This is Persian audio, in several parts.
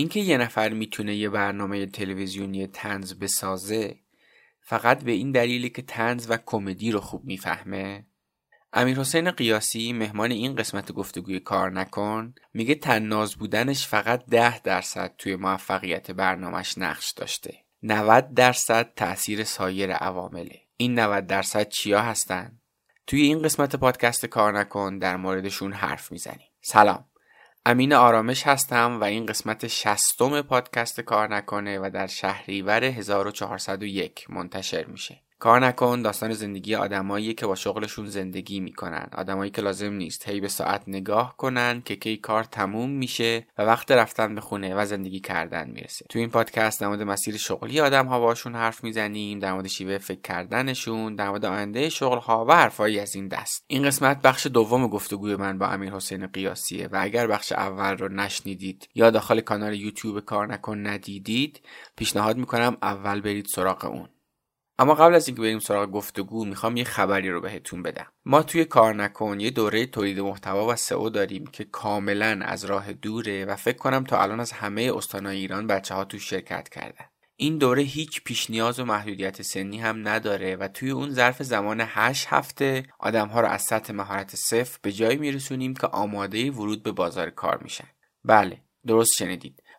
اینکه یه نفر می‌تونه یه برنامه تلویزیونی تنز بسازه فقط به این دلیلی که تنز و کمدی رو خوب می‌فهمه؟ امیر حسین قیاسی مهمان این قسمت گفتگوی کار نکن میگه تناز بودنش فقط ده درصد توی موفقیت برنامهش نقش داشته. 90 درصد تاثیر سایر عوامله. این 90 درصد چیا هستن؟ توی این قسمت پادکست کار نکن در موردشون حرف می‌زنیم. سلام. امین آرامش هستم و این قسمت شستم پادکست کار نکنه و در شهریور 1401 منتشر میشه. کار نکن داستان زندگی آدمایی که با شغلشون زندگی می‌کنن. آدمایی که لازم نیست هی به ساعت نگاه کنن که کی کار تموم میشه و وقت رفتن به خونه و زندگی کردن می‌رسه. تو این پادکست در مورد مسیر شغلی آدم ها باشون حرف می‌زنیم در مورد شیوه فکر کردنشون در مورد آینده شغل ها و حرفایی از این دست. این قسمت بخش دوم گفتگوی من با امیر حسین قیاسیه و اگر بخش اول رو نشنیدید یا داخل کانال یوتیوب کار نکن ندیدید پیشنهاد می‌کنم اول برید سراغ اون. اما قبل از اینکه بریم سراغ گفتگو می‌خوام یه خبری رو بهتون بدم. ما توی کار نکن یه دوره تولید محتوا و سئو داریم که کاملا از راه دوره و فکر کنم تا الان از همه استانهای ایران بچه ها توش شرکت کردن. این دوره هیچ پیش نیاز و محدودیت سنی هم نداره و توی اون ظرف زمان 8 هفته آدم ها رو از سطح مهارت صفر به جایی میرسونیم که آماده ورود به بازار کار میشن. بله درست شنیدید.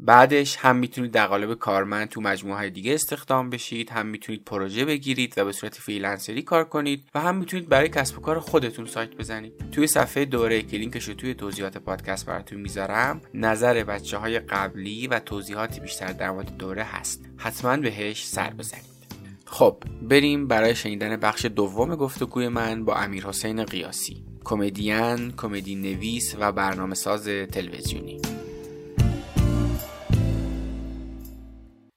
بعدش هم می‌تونید در قالب کارمند تو مجموعه های دیگه استخدام بشید هم می‌تونید پروژه بگیرید و به صورت فریلنسری کار کنید و هم می‌تونید برای کسب و کار خودتون سایت بزنید. توی صفحه دوره که لینکش رو توی توضیحات پادکست براتون می‌ذارم نظر بچه های قبلی و توضیحاتی بیشتر در مورد دوره هست. حتما بهش سر بزنید. خب بریم برای شنیدن بخش دوم گفتگوی من با امیر حسین قیاسی کمدین، کمدی نویس و برنامه ساز تلویزیونی.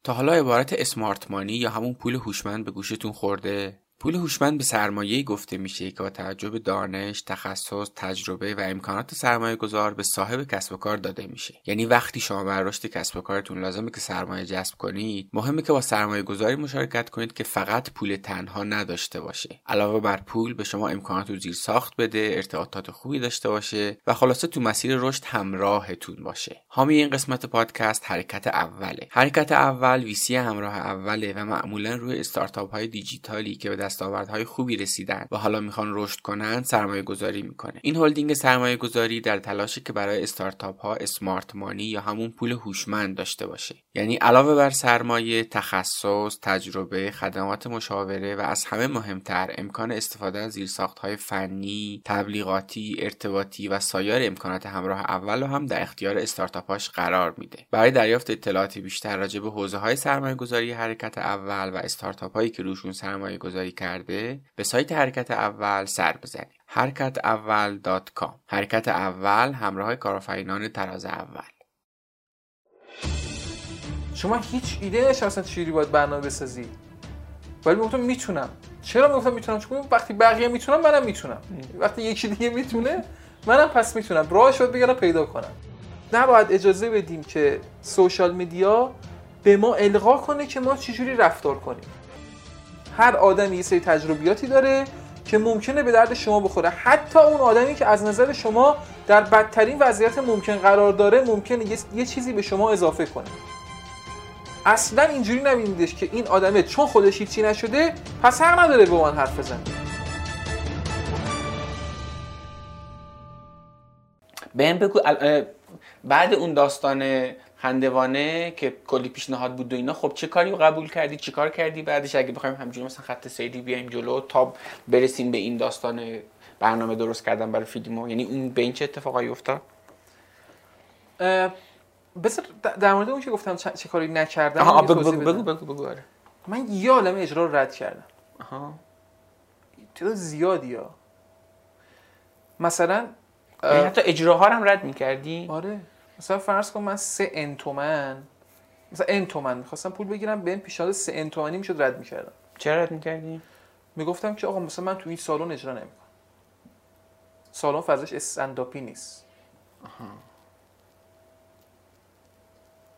تا حالا عبارت اسمارت مانی یا همون پول هوشمند به گوشتون خورده پول هوشمند به سرمایه گفته میشه که با توجه دانش، تخصص، تجربه و امکانات سرمایه گذار به صاحب کسب و کار داده میشه. یعنی وقتی شما بر رشد کسب و کارتون لازمه که سرمایه جذب کنید، مهمه که با سرمایه گذاری مشارکت کنید که فقط پول تنها نداشته باشه. علاوه بر پول به شما امکانات رو زیر ساخت بده، ارتباطات خوبی داشته باشه و خلاصه تو مسیر رشد همراهتون باشه. حامی این قسمت پادکست حرکت اوله. حرکت اول ویسی همراه اوله و معمولا روی استارتاپ های دیجیتالی که به دستاوردهای خوبی رسیدن و حالا می‌خوان رشد کنند سرمایه گذاری می‌کنه این هلدینگ سرمایه گذاری در تلاشه که برای استارتاپ ها اسمارت مانی یا همون پول هوشمند داشته باشه یعنی علاوه بر سرمایه تخصص تجربه خدمات مشاوره و از همه مهمتر امکان استفاده از زیرساخت های فنی تبلیغاتی ارتباطی و سایر امکانات همراه اول رو هم در اختیار استارتاپاش قرار میده. برای دریافت اطلاعاتی بیشتر راجع به حوزه های سرمایه گذاری حرکت اول و استارتاپ هایی که روشون سرمایه گذاری کرده به سایت حرکت اول سر بزنید. حرکت اول حرکت اول همراه کارآفرینان تراز اول. شما هیچ ایده نشه اصلا چجوری باید برنامه بسازی؟ ولی می‌گفتم می‌تونم. چرا می‌گفتم می‌تونم؟ چون وقتی بقیه می‌تونم منم می‌تونم. وقتی یکی دیگه می‌تونه منم پس می‌تونم. راهش باید بگردم پیدا کنم. نباید اجازه بدیم که سوشال میدیا به ما القا کنه که ما چجوری رفتار کنیم. هر آدمی یه سری تجربیاتی داره که ممکنه به درد شما بخوره. حتی اون آدمی که از نظر شما در بدترین وضعیت ممکن قرار داره ممکنه یه چیزی به شما اضافه کنه. اصلا اینجوری نبینیدش که این آدمه. چون خودش هیچی نشده پس حق نداره به من حرف بزنه. بهم بگو بعد اون داستان خندوانه که کلی پیشنهاد بود و اینا خب چه کاری رو قبول کردی؟ چه کار کردی؟ بعدش اگه بخوایم همجوری مثلا خط سیری بیایم جلو تا برسیم به این داستان برنامه درست کردن برای فیلمو یعنی اون به این چه اتفاقایی افتاد؟ بذار در مورد اون که گفتم چه, کاری نکردم آها بگو بگو, بگو بگو بگو آره. من یه عالم اجرا رو رد کردم. آها. تعداد زیادی ها. مثلا یعنی حتی اجراها هم رد می‌کردی؟ آره. مثلا فرض کن من سه انتومن. مثلا ان تومن می‌خواستم پول بگیرم به این پیشنهاد 3 ان تومنی می‌شد رد می‌کردم. چرا رد می‌کردی؟ می‌گفتم که آقا مثلا من تو این سالن اجرا نمی‌کنم. سالن فضاش استنداپی نیست.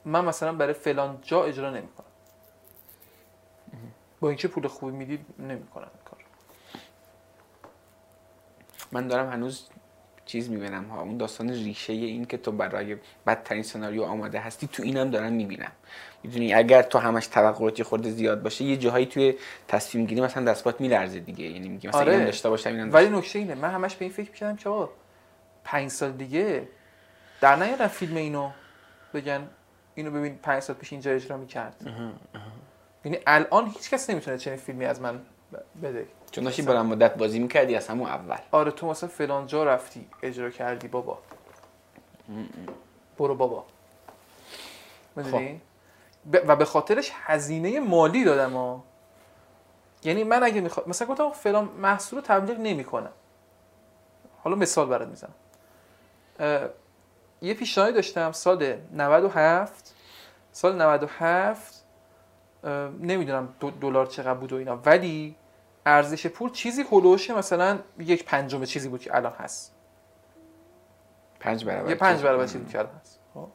من مثلا برای فلان جا اجرا نمی‌کنم. با اینکه پول خوبی می‌دید نمی‌کنم کار من دارم هنوز چیز می‌بینم ها اون داستان ریشه این که تو برای بدترین سناریو آماده هستی تو اینم دارم می‌بینم. می‌دونی اگر تو همش توقعاتی خورده زیاد باشه یه جاهایی توی تصمیم گیری مثلا دستات میلرزه دیگه. یعنی میگی مثلا آره. داشته باشم اینم ولی نکته اینه من همش به این فکر می‌کردم که آقا پنج سال دیگه در نیارن فیلم اینو بگن اینو ببین پنج سال پیش اینجا اجرا می‌کرد. یعنی الان هیچ کس نمی‌تونه چنین فیلمی از من بده. چون داشتی بلند مدت بازی می‌کردی از همون اول. آره تو مثلا فلان جا رفتی اجرا کردی بابا. برو بابا. می‌دونی؟ ب- و به خاطرش هزینه مالی دادم ها. یعنی من اگه می‌خوام مثلا گفتم فلان محصول رو تبلیغ نمی‌کنم. حالا مثال برات می‌زنم. اه، یه پیشنهادی داشتم سال 97 سال 97 اه، نمی‌دونم دو- دلار چقدر بود و اینا. ولی ارزش پول چیزی هلوش مثلا یک پنجم چیزی بود که الان هست. پنج برابر یه پنج. برابر چیزی که الان هست. خب.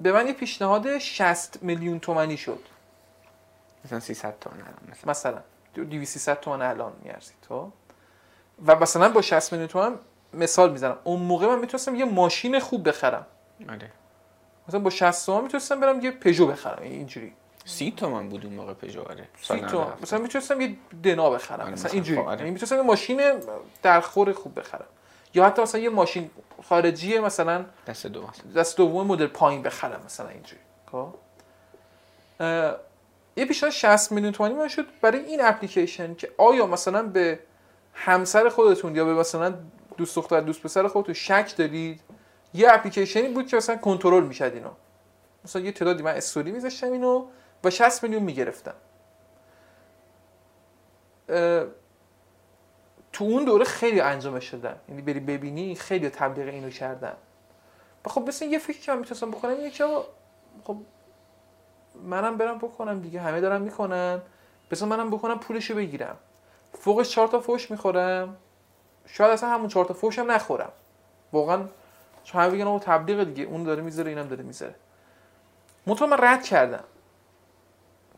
به من یه پیشنهاد 60 میلیون تومنی شد. مثلا 300 تومن الان مثلا. مثلا. 200 تومن الان میارزید تو و مثلا با 60 میلیون تومن مثال می‌زنم. اون موقع من می‌تونستم یه ماشین خوب بخرم. آره. مثلا با 60 تومن می‌تونستم برم یه پژو بخرم. اینجوری. سی تومن بود اون موقع پژو آره سی تومن. 97. مثلا می‌تونستم یه دنا بخرم. آره، مثلا اینجوری. خب، آره. یعنی می‌تونستم یه ماشین درخور خوب بخرم. یا حتی مثلا یه ماشین خارجی مثلا دست دو مثلا دست دوم مدل پایین بخرم مثلا اینجوری. خب؟ یه پیشنهاد 60 میلیون تومانی من شد برای این اپلیکیشن که آیا مثلا به همسر خودتون یا به مثلا دوست دختر دوست پسر خودتون شک دارید؟ یه اپلیکیشنی بود که مثلا کنترل می‌شد اینو مثلا یه تعدادی من استوری میذاشتم اینو. و 60 میلیون می‌گرفتم. تو اون دوره خیلی انجامش شدن یعنی بری ببینی خیلی تبلیغ اینو کردن و خب مثلا یه فکر که من می‌تونستم بکنم اینه که خب منم برم بکنم دیگه همه دارن می‌کنن. بذار منم بکنم پولشو بگیرم. فوقش چهار تا فوش می‌خورم. شاید اصلا همون چهار تا فوش هم نخورم. واقعا چون همه بگن آقا تبلیغ دیگه اون داره می‌ذاره اینم داره می‌ذاره. منتها من رد کردم.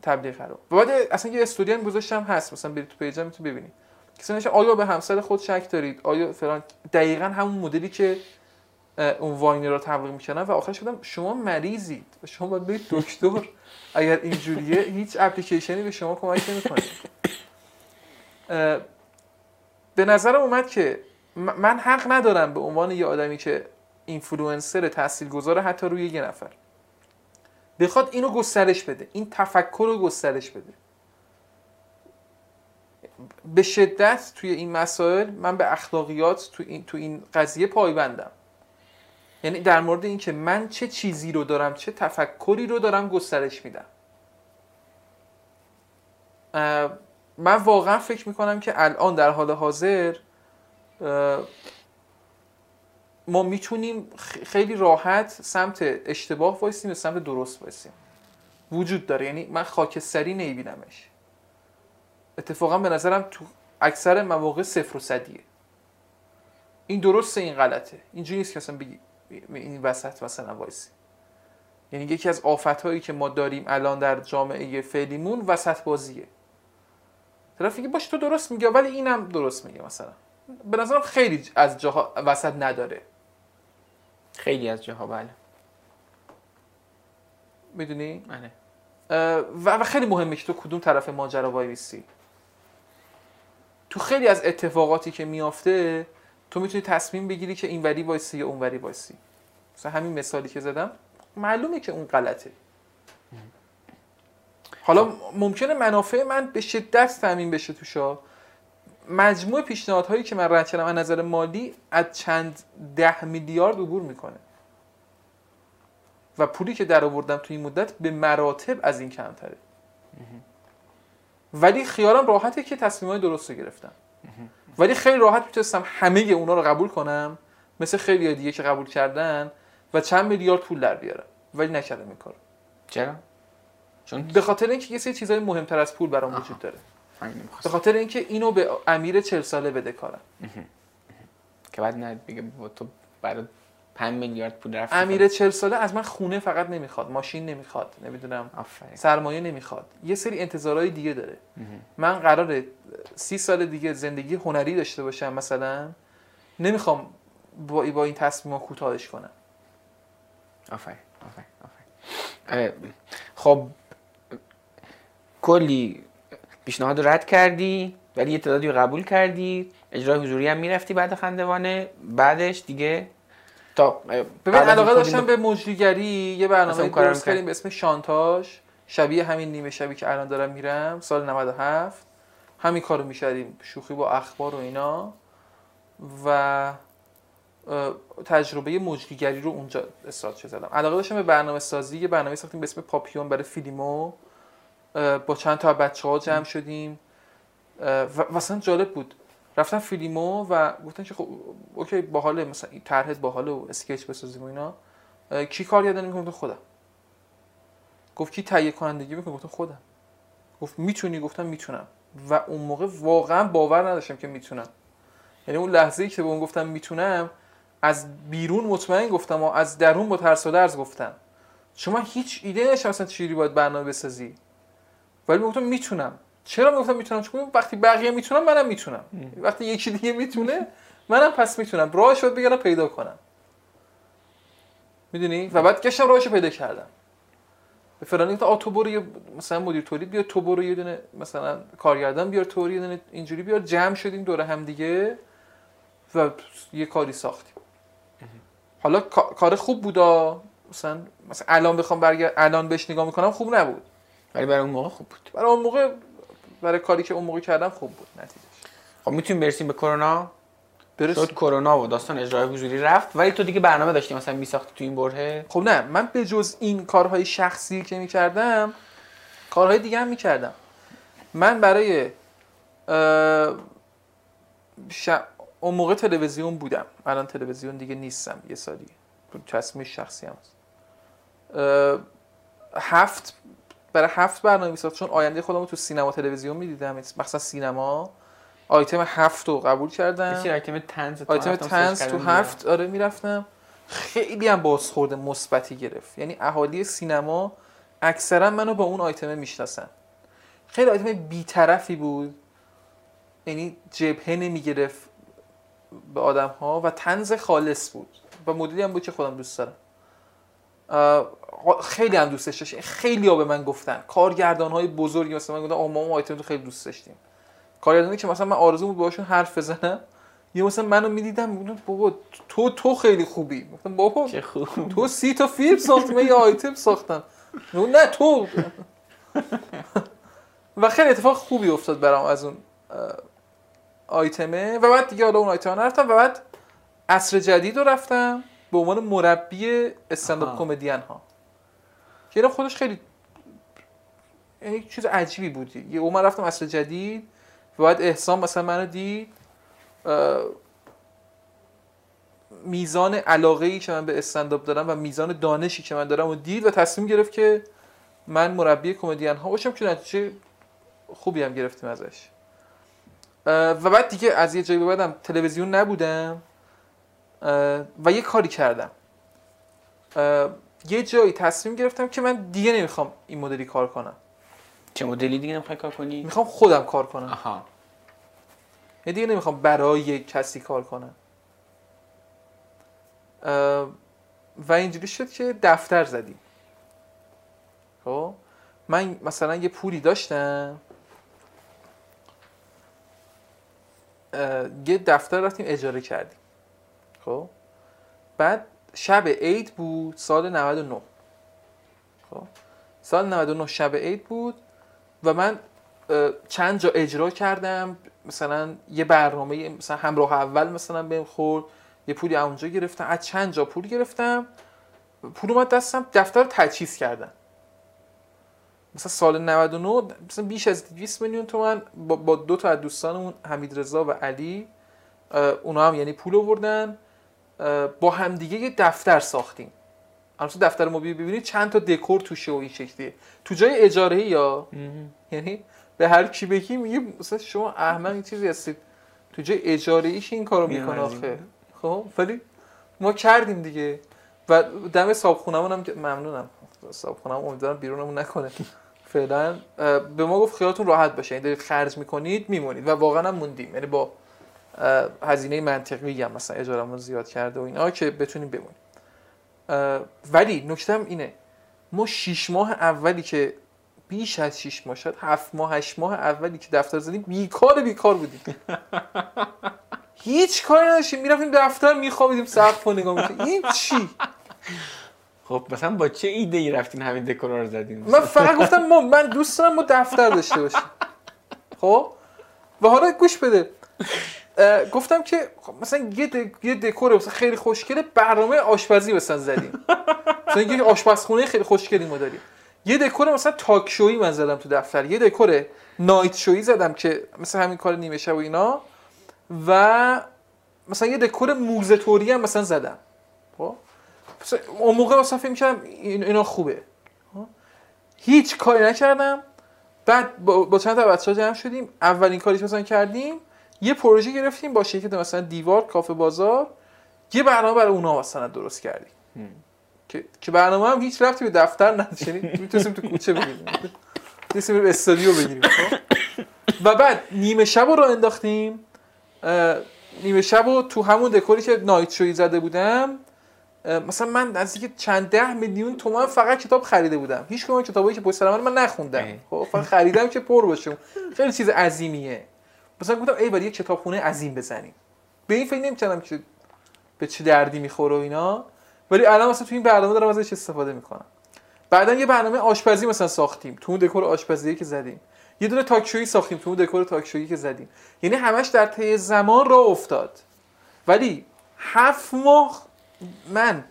تبلیغ رو. بعد اصلا یه استوری هم گذاشتم هست مثلا برید تو پیجم می‌تونی ببینید کسی نوشته آیا به همسر خود شک دارید؟ آیا فلان؟ دقیقا همون مدلی که اون viner رو تبلیغ می‌کنن و آخرش گفتم شما مریضید و شما باید برید دکتر. اگر اینجوریه هیچ اپلیکیشنی به شما کمک نمی‌کنه. به نظرم اومد که من حق ندارم به عنوان یه آدمی که اینفلوئنسر تاثیرگذار حتی روی یه نفر. بخواد اینو گسترش بده. این تفکر رو گسترش بده. به شدت توی این مسائل من به اخلاقیات تو این تو این قضیه پایبندم یعنی در مورد اینکه من چه چیزی رو دارم چه تفکری رو دارم گسترش میدم. من واقعا فکر می‌کنم که الان در حال حاضر ما می‌تونیم خیلی راحت سمت اشتباه وایسیم و سمت درست وایسیم. وجود داره. یعنی من خاکستری نمیبینمش. اتفاقا به نظرم تو اکثر مواقع صفر و صدیه. این درسته این غلطه. اینجوری نیست که اصلا بگی این وسط مثلا وایسی. یعنی یکی از آفتهایی که ما داریم الان در جامعه فعلیمون وسط بازیه. طرف میگه باش تو درست میگه ولی اینم درست میگه مثلا. به نظرم خیلی از جاها وسط نداره. خیلی از جاها بله. می‌دونی؟ بله. و خیلی مهمه که تو کدوم طرف ماجرا وایسی تو خیلی از اتفاقاتی که میافته تو می‌تونی تصمیم بگیری که این وری وایسی یا اون وری وایسی مثلا همین مثالی که زدم معلومه که اون غلطه. حالا ممکنه منافع من به شدت تامین بشه توشا مجموع پیشنهادهایی که من رد کردم از نظر مالی از چند ده میلیارد عبور می‌کنه. و پولی که در آوردم تو این مدت به مراتب از این کمتره. ولی خیالم راحته که تصمیمای درست رو گرفتم. ولی خیلی راحت می‌تونستم همه اونا رو قبول کنم. مثل خیلی دیگه که قبول کردن و چند میلیارد پول در بیارم. ولی نکردم این کارو. چرا؟ چون به خاطر اینکه یه سری چیزای مهمتر از پول برام. وجود داره. به. خاطر اینکه اینو به امیر 40 ساله بده کارم. که بعد نه بگه تو برای 5 میلیارد پول رفتی. امیر 40 ساله از من خونه فقط نمی‌خواد ماشین نمی‌خواد نمی‌دونم سرمایه نمی‌خواد. یه سری انتظارهای دیگه داره. من قراره سی سال دیگه زندگی هنری داشته باشم مثلا. نمی‌خوام با, با این تصمیم کوتاهش کنم. آفرین آفرین آفرین. خب کلی پیشنهاد رو رد کردی ولی یه تعدادی رو قبول کردی اجرای حضوری هم می‌رفتی بعد خندوانه بعدش دیگه تا ببین علاقه داشتم به مجریگری یه برنامه درست کردیم به اسم شانتاژ. شبیه همین نیمه شبی که الان دارم میرم سال 97 همین کارو می‌کردیم شوخی با اخبار و اینا. و تجربه مجریگری رو اونجا استارت زدم علاقه داشتم به برنامه سازی یه برنامه ساختیم به اسم پاپیون برای فیلیمو. با چند تا بچه ها جمع شدیم. و جالب بود. رفتم فیلیمو و گفتن که خب اوکی باحاله مثلا طرحت باحاله و اسکچ بسازیم و اینا. کی کارگردانی می‌کنه گفتم خودم. گفت کی تهیه کنندگی می‌کنه؟ گفتم خودم. گفت می‌تونی؟ گفتم می‌تونم. و اون موقع واقعا باور نداشتم که می‌تونم. یعنی اون لحظه ای که به اون گفتم می‌تونم از بیرون مطمئن گفتم و از درون با ترس و درز گفتم. من هیچ ایده نداشتم اصلا چجوری باید برنامه بسازی؟ ولی گفتم می‌تونم. چرا می‌گفتم می‌تونم؟ چون وقتی بقیه می‌تونم منم می‌تونم. وقتی یکی دیگه می‌تونه منم پس می‌تونم. راهش باید بگردم پیدا کنم. می‌دونی؟ و بعد گشتم راهش رو پیدا کردم. به فلانی گفتم تو برو یه مثلا مدیر تولید بیار تو برو یه دونه مثلا کارگردان بیار تو یه دونه اینجوری بیار. جمع شدیم دور هم دیگه و یه کاری ساختیم. حالا کا- کار خوب بودا. مثلا مثلا الان بخوام برگرد الان بهش نگاه می‌کنم خوب نبود. ولی برای اون موقع خوب بود. برای اون موقع برای کاری که اون موقع کردم خوب بود نتیجه خب می‌تونیم برسیم به کرونا؟ برسیم. شد کرونا و داستان اجرای حضوری رفت. ولی تو دیگه برنامه داشتی مثلا میساختی تو این برهه؟ خب نه من به جز این کارهای شخصی که می‌کردم کارهای دیگه هم می‌کردم. من برای ش... اون موقع تلویزیون بودم. الان تلویزیون دیگه نیستم. یه سالیه تصمیم شخصی هم هست. هفت برای هفت برنامه میساخت چون آینده خودم رو تو سینما تلویزیون می‌دیدم. مثلا سینما. آیتم هفت رو قبول کردم. آیتم تنز تو آیتم تنز تو هفت آره می‌رفتم. خیلی هم بازخورد مثبتی گرفت. یعنی اهالی سینما اکثرا منو با اون آیتمه می‌شناسن. خیلی آیتم بیطرفی بود. یعنی جبهه نمی‌گرفت به آدم ها و تنز خالص بود. و مدلی هم بود که خودم دوست دارم. خیلی هم دوستش داشتم خیلی ها به من گفتن. کارگردان های بزرگی مثلا من گفتم آه ما آیتم رو خیلی دوست داشتیم. کارگردانی که مثلا من آرزو بود باهاشون حرف بزنم یه مثلا منو می‌دیدم می‌گفتم بابا تو تو خیلی خوبی. گفتم بابا چه خوب. تو سی تا فیلم ساختی من یه آیتم ساختم. نه تو. و خیلی اتفاق خوبی افتاد برام از اون آیتمه. و بعد دیگه حالا اون آیتم نرفتم و بعد عصر جدید رو رفتم به عنوان مربی استنداپ. کمدین ها اینا خودش خیلی یعنی چیز عجیبی بود. یه اون من رفتم عصر جدید و بعد احسان مثلا منو دید. میزان علاقه ای که من به استنداپ دارم و میزان دانشی که من دارم و دید و تصمیم گرفت که من مربی کمدین ها باشم که نتیجه خوبی هم گرفتیم ازش. و بعد دیگه از یه جایی بعدم تلویزیون نبودم. و یه کاری کردم. یه جایی تصمیم گرفتم که من دیگه نمی‌خوام این مدلی کار کنم. چه مدلی دیگه نمی‌خوای کار کنی؟ می‌خوام خودم کار کنم. آها. دیگه نمی‌خوام برای کسی کار کنم. و اینجوری شد که دفتر زدیم. خب؟ من مثلا یه پولی داشتم. یه دفتر رفتیم اجاره کردیم. خب؟ بعد شب عید بود سال 99 خب؟ سال 99 شب عید بود و من چند جا اجرا کردم. مثلا یه برنامه مثلا همراه اول مثلا بهم خورد یه پولی اونجا گرفتم. از چند جا پول گرفتم. پول اومد دستم دفتر رو تجهیز کردم. مثلا سال 99 مثلا بیش از 200 میلیون تومن با, با دو تا از دوستانمون حمید رضا و علی اونا هم یعنی پول آوردن. با همدیگه یه دفتر ساختیم. الان تو دفتر ما ببینید چند تا دکور توشه و این شکلیه. تو جای اجاره یا؟ یعنی به هر کی بگی میگه مثلا شما احمق این چیزی هستید. تو جای اجاره ایش این کارو می‌کنه. آخه. خب؟ ولی ما کردیم دیگه. و دم صابخونمون هم ممنونم. صابخونم امیدوارم بیرونمون نکنه. فعلا به ما گفت خیالتون راحت باشه. این دارید خرج می‌کنید میمونید. و واقعا هم موندیم. یعنی با هزینه منطقی هم مثلا اجارمون زیاد کرده و اینا که بتونیم بمونیم. ولی نکته هم اینه ما شیش ماه اولی که بیش از شیش ماه شد هفت ماه هشت ماه اولی که دفتر زدیم بیکار بیکار بودیم. هیچ کاری نداشتیم. می‌رفتیم دفتر میخوابیدیم سقف رو نگاه می‌کنیم این چی؟ خب مثلا با چه ایده ای رفتین همین دکورا رو زدین؟ من فقط گفتم ما من دوست دارم ما دفتر داشته باشیم. خب؟ و حالا گوش بده. گفتم که خب مثلا یه. یه دکور مثلا خیلی خوشگله برنامه آشپزی مثلا زدیم. مثلا یه آشپزخونه خیلی خوشگلی ما داریم. یه دکور مثلا تاک شویی من زدم تو دفتر. یه دکور نایت شویی زدم که مثلا همین کار نیمه شب و اینا. و مثلا یه دکور موزه توری هم مثلا زدم. خب؟ اون موقع مثلا فکر این اینا خوبه. خب؟ هیچ کاری نکردم. بعد با, با چند تا بچه‌ها جمع شدیم. اولین کاریش مثلا کردیم یه پروژه گرفتیم با شرکت مثلا دیوار کافه بازار. یه برنامه برای اونا مثلا درست کردیم. که که برنامه هم هیچ رفتی به دفتر نداشت یعنی می‌تونستیم تو کوچه بگیریم. می‌تونستیم بریم استادیو بگیریم خب؟ و بعد نیمه شب رو انداختیم. نیمه شب رو تو همون دکوری که نایت شوی زده بودم مثلا من نزدیک چند ده میلیون تومن فقط کتاب خریده بودم. هیچ کدوم کتابایی که پشت سر من من نخوندم. خب فقط خریدم که پر باشه. خیلی چیز عظیمیه. مثلا گفتم ای باری یه کتابخونه عظیم بزنیم. به این فکر نمی‌کردم که به چه دردی می‌خوره و اینا. ولی الان مثلا تو این برنامه دارم ازش استفاده می‌کنم. بعدا یه برنامه آشپزی مثلا ساختیم. تو اون دکور آشپزی که زدیم. یه دونه تاکشویی ساختیم تو اون دکور تاکشویی که زدیم. یعنی همش در طی زمان راه افتاد. ولی هفت ماه من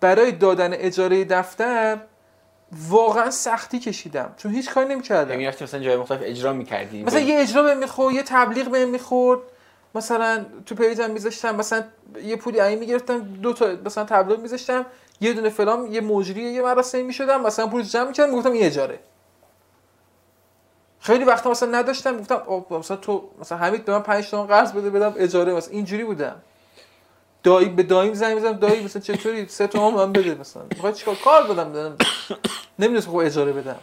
برای دادن اجاره دفتر واقعا سختی کشیدم. چون هیچ کاری نمی‌کردم. یعنی مثلا جای مختلف اجرا می‌کردی؟ مثلا یه اجرا بهم می‌خورد یه تبلیغ بهم می‌خورد. مثلا تو پیجم میذاشتم مثلا یه پولی این می‌گرفتم دو تا مثلا تبلیغ میذاشتم. یه دونه فلان یه مجری یه مراسمی می‌شدم مثلا پول جمع می‌کردم می‌گفتم این اجاره. خیلی وقتا مثلا نداشتم گفتم مثلا تو مثلا حمید به من 5 تومن قرض بده بدم اجاره مثلا اینجوری بودم. دایی به داییم زنگ می‌زنم دایی مثلا چطوری؟ سه تومن من بده مثلا. می‌خواد چیکار؟ کار بدم دادم. نمی‌دونستم خب اجاره بدم.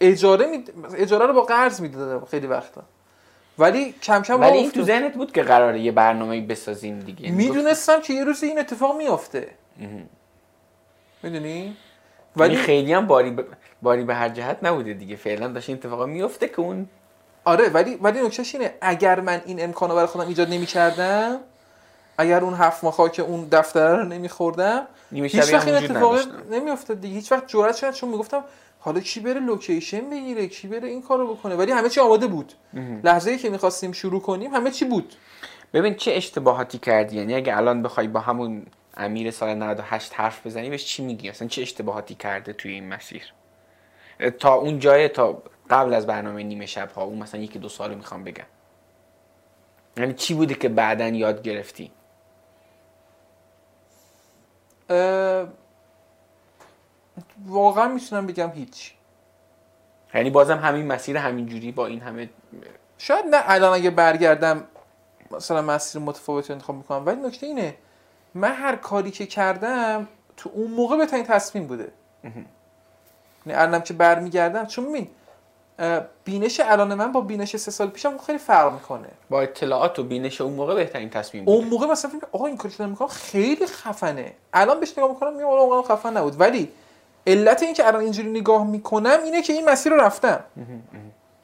اجاره می... اجاره رو با قرض می‌دادم خیلی وقتا. ولی کم کم ولی این تو. ذهنت بود که قراره یه برنامه بسازیم دیگه. یعنی می‌دونستم که یه روز این اتفاق میافته. می‌دونی؟ ولی ولی خیلی هم باری ب... باری به هر جهت نبوده دیگه. فعلا داشت این اتفاقا میفته که اون آره ولی ولی نکتهش اینه اگر من این امکان رو برای خودم ایجاد نمی‌کردم اگر اون هفت ماه که اون دفتره رو نمیخوردم هیچ وقت این اتفاق نمیافتاد دیگه. هیچ وقت جرأت شد چون می‌گفتم حالا کی بره لوکیشن بگیره کی بره این کارو بکنه. ولی همه چی آماده بود. لحظه ای که می‌خواستیم شروع کنیم همه چی بود. ببین چه اشتباهاتی کردی؟ یعنی اگه الان بخوای با همون امیر سال 98 حرف بزنی بهش چی میگی؟ اصلا چه اشتباهاتی کرده توی این مسیر؟ تا اون جای تا قبل از برنامه نیمه شب ها اون مثلا یکی دو سال می‌خوام بگم. یعنی چی بوده که بعدا یاد گرفتی؟ واقعا می‌تونم بگم هیچ. یعنی بازم همین مسیر همینجوری با این همه شاید نه الان اگه برگردم مثلا مسیر متفاوتی رو انتخاب می‌کنم ولی نکته اینه من هر کاری که کردم تو اون موقع بهترین تصمیم بوده. یعنی الانم که برمیگردم چون ببین بینش الان من با بینش سه سال پیشم خیلی فرق می‌کنه. با اطلاعات و بینش اون موقع بهترین تصمیم بود. اون موقع مثلا فکر آقا این کاری که می‌کنم خیلی خفنه. الان بهش نگاه می‌کنم میگم اونقدر خفن نبود. ولی علت این که الان اینجوری نگاه می‌کنم اینه که این مسیر رو رفتم.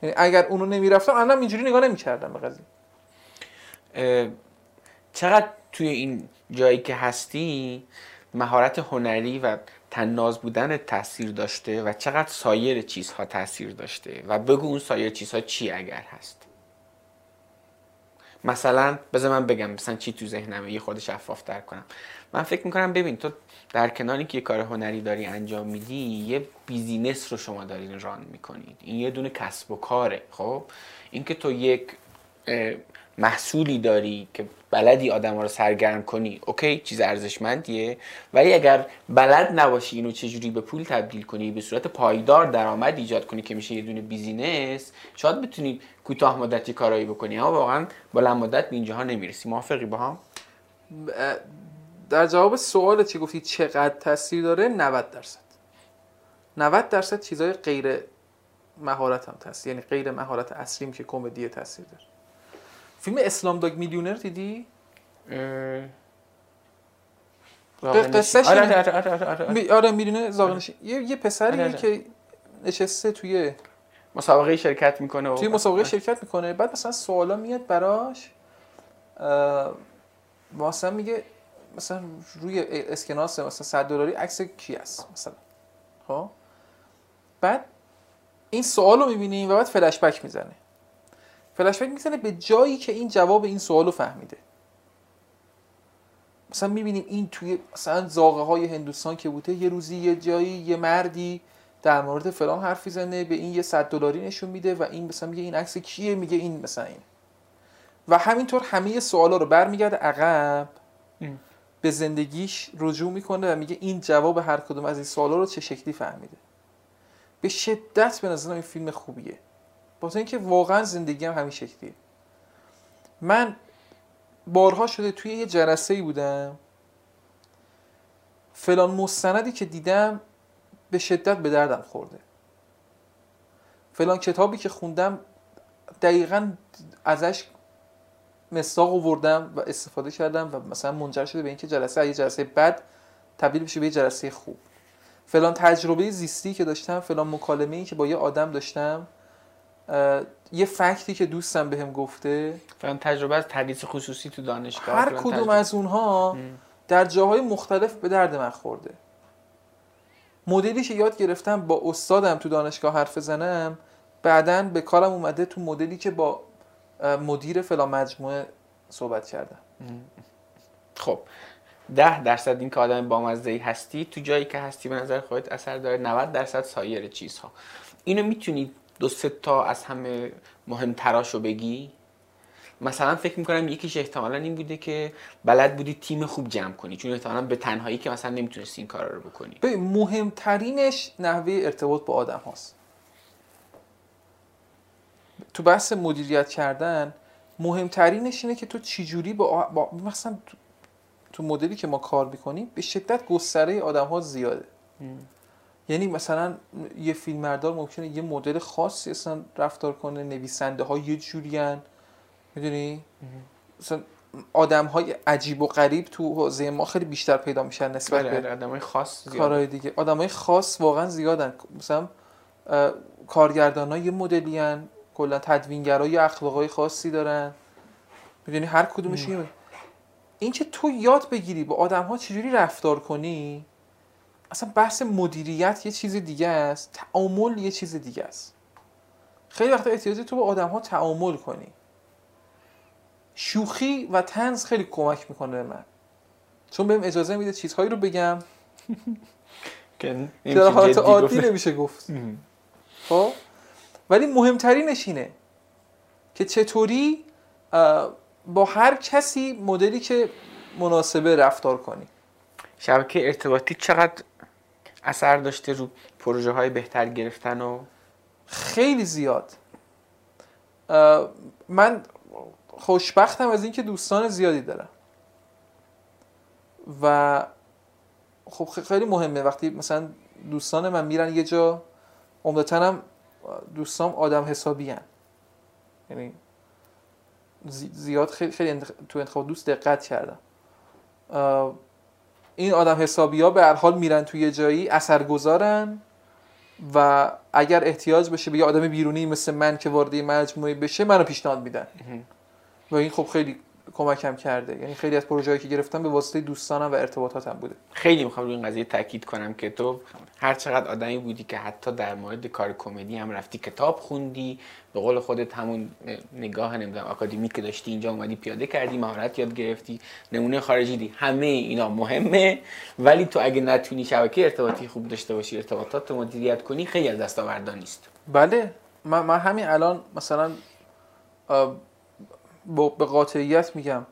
یعنی اگر اونو نمی‌رفتم الان اینجوری نگاه نمی‌کردم به قضیه. چقدر توی این جایی که هستی مهارت هنری و تناز بودن تاثیر داشته و چقدر سایر چیزها تاثیر داشته و بگو اون سایر چیزها چی اگر هست. مثلا بذار من بگم مثلا چی تو ذهنمه یه خود شفاف تر کنم. من فکر می‌کنم ببین تو در کنار اینکه یه کار هنری داری انجام میدی یه business رو شما دارین run می‌کنید. این یه دونه کسب و کاره خب؟ اینکه تو یک محصولی داری که بلدی آدم رو سرگرم کنی اوکی چیز ارزشمندیه. ولی اگر بلد نباشی اینو چجوری به پول تبدیل کنی به صورت پایدار درآمد ایجاد کنی که میشه یه دونه business شاید بتونی کوتاه مدتی کارایی بکنی. اما واقعا بلند مدت به اینجاها نمی‌رسی. موافقی با هم؟ در جواب سوال چی گفتی؟ چقدر تاثیر داره؟ 90 درصد. 90 درصد چیزای غیر مهارت هم تاثیر یعنی غیر مهارت اصلیم که کمدی تاثیر داره. فیلم اسلام داگ میلیونر دیدی؟ قصهش آره. آره آره آره, آره. آره می‌دونه زاغنش یه یه پسری آره، آره. که نشسته توی مسابقه شرکت می‌کنه توی مسابقه شرکت می‌کنه. بعد مثلا سوالا میاد براش مثلا میگه مثلا روی اسکناس مثلا 100 دلاری عکس کی است مثلا. خب؟ بعد این سوال رو می‌بینیم و بعد فلش بک می‌زنه. فلش بک می‌زنه به جایی که این جواب این سوال رو فهمیده. مثلا می‌بینیم این توی مثلا زاغه های هندوستان که بوده یه روزی یه جایی یه مردی در مورد فلان حرف می‌زنه به این یه صد دلاری نشون میده و این مثلا میگه این عکس کیه؟ میگه این مثلا این. و همینطور همه سوالا رو برمیگرده عقب. به زندگیش رجوع می‌کنه و میگه این جواب هر کدوم از این سوالا رو چه شکلی فهمیده. به شدت به نظرم این فیلم خوبیه. با اینکه واقعا هم همین شکلیه. من بارها شده توی یه جلسه ای بودم. فلان مستندی که دیدم به شدت به دردم خورده. فلان کتابی که خوندم دقیقا ازش مستاق آوردم و استفاده کردم و مثلا منجر شده به اینکه جلسه یه جلسه بد تبدیل بشه به یه جلسه خوب. فلان تجربه زیستی که داشتم فلان مکالمه ای که با یه آدم داشتم یه فکتی که دوستم بهم گفته فلان تجربه از تدریس خصوصی تو دانشگاه هر کدوم تجربه. از اونها. در جاهای مختلف به درد من خورده مدلی که یاد گرفتم با استادم تو دانشگاه حرف بزنم بعدا به کارم اومده تو مدلی که با مدیر فلان مجموعه صحبت کردم خب ده درصد این که آدم بامزه هستی تو جایی که هستی به نظر خودت اثر داره 90 درصد سایر چیزها اینو می‌تونی دو سه تا از همه مهمتراشو بگی. مثلا فکر می‌کنم یکیش احتمالا این بوده که بلد بودی تیم خوب جمع کنی چون احتمالا به تنهایی که مثلا نمی‌تونستی این کارا رو بکنی. مهمترینش نحوه ارتباط با آدم هاست. تو بحث مدیریت کردن مهمترینش اینه که تو چجوری با, با مثلا تو, تو مدلی که ما کار می‌کنیم به شدت گستره آدم ها زیاده یعنی مثلا یه فیلمبردار ممکنه یه مدل خاصی اصلا رفتار کنه نویسنده ها یه جورین می‌دونی؟ مثلا آدم های عجیب و غریب تو حوزه ما خیلی بیشتر پیدا میشن نسبت به بله آدمای خاص زیاد. کارهای دیگه. آدمای خاص واقعا زیادن. مثلا کارگردان ها یه مدلی هن. کلا تدوینگرا یه اخلاقای خاصی دارن. می‌دونی؟ هر کدومش این که تو یاد بگیری با آدم ها چجوری رفتار کنی اصلا بحث مدیریت یه چیز دیگه است. تعامل یه چیز دیگه است. خیلی وقتا احتیاجی تو با آدم ها تعامل کنی. شوخی و تنز خیلی کمک می‌کنه به من. چون بهم اجازه میده چیزهایی رو بگم. که در حالت عادی. نمیشه گفت. خب؟ ولی مهمترینش اینه که چطوری با هر کسی مدلی که مناسبه رفتار کنی. شبکه ارتباطی چقدر اثر داشته رو پروژه های بهتر گرفتن و خیلی زیاد. من خوشبختم از اینکه دوستان زیادی دارم. و خب خیلی مهمه وقتی مثلا دوستان من میرن یه جا عمدتا هم دوستام آدم حسابی هن. یعنی زی- زیاد خیلی, خیلی تو انتخاب دوست دقت کردم. این آدم حسابی ها به هر حال میرن توی یه جایی اثر گذارن و اگر احتیاج بشه به یه آدم بیرونی مثل من که وارد مجموعه بشه منو پیشنهاد میدن. و این خب خیلی کمکم کرده. یعنی خیلی از پروژه‌ای که گرفتم به واسطه دوستانم و ارتباطاتم بوده. خیلی می‌خوام روی این قضیه تاکید کنم که تو هر چقدر آدمی بودی که حتی در مورد کار کمدی هم رفتی کتاب خوندی به قول خودت همون نگاه نمی‌دونم آکادمی که داشتی اینجا اومدی پیاده کردی مهارت یاد گرفتی نمونه خارجی دی. همه اینا مهمه ولی تو اگه نتونی شبکه ارتباطی خوب داشته باشی ارتباطات رو مدیریت کنی خیلی از دستاوردها نیست. بله. من, من همین الان مثلا با به قاطعیت میگم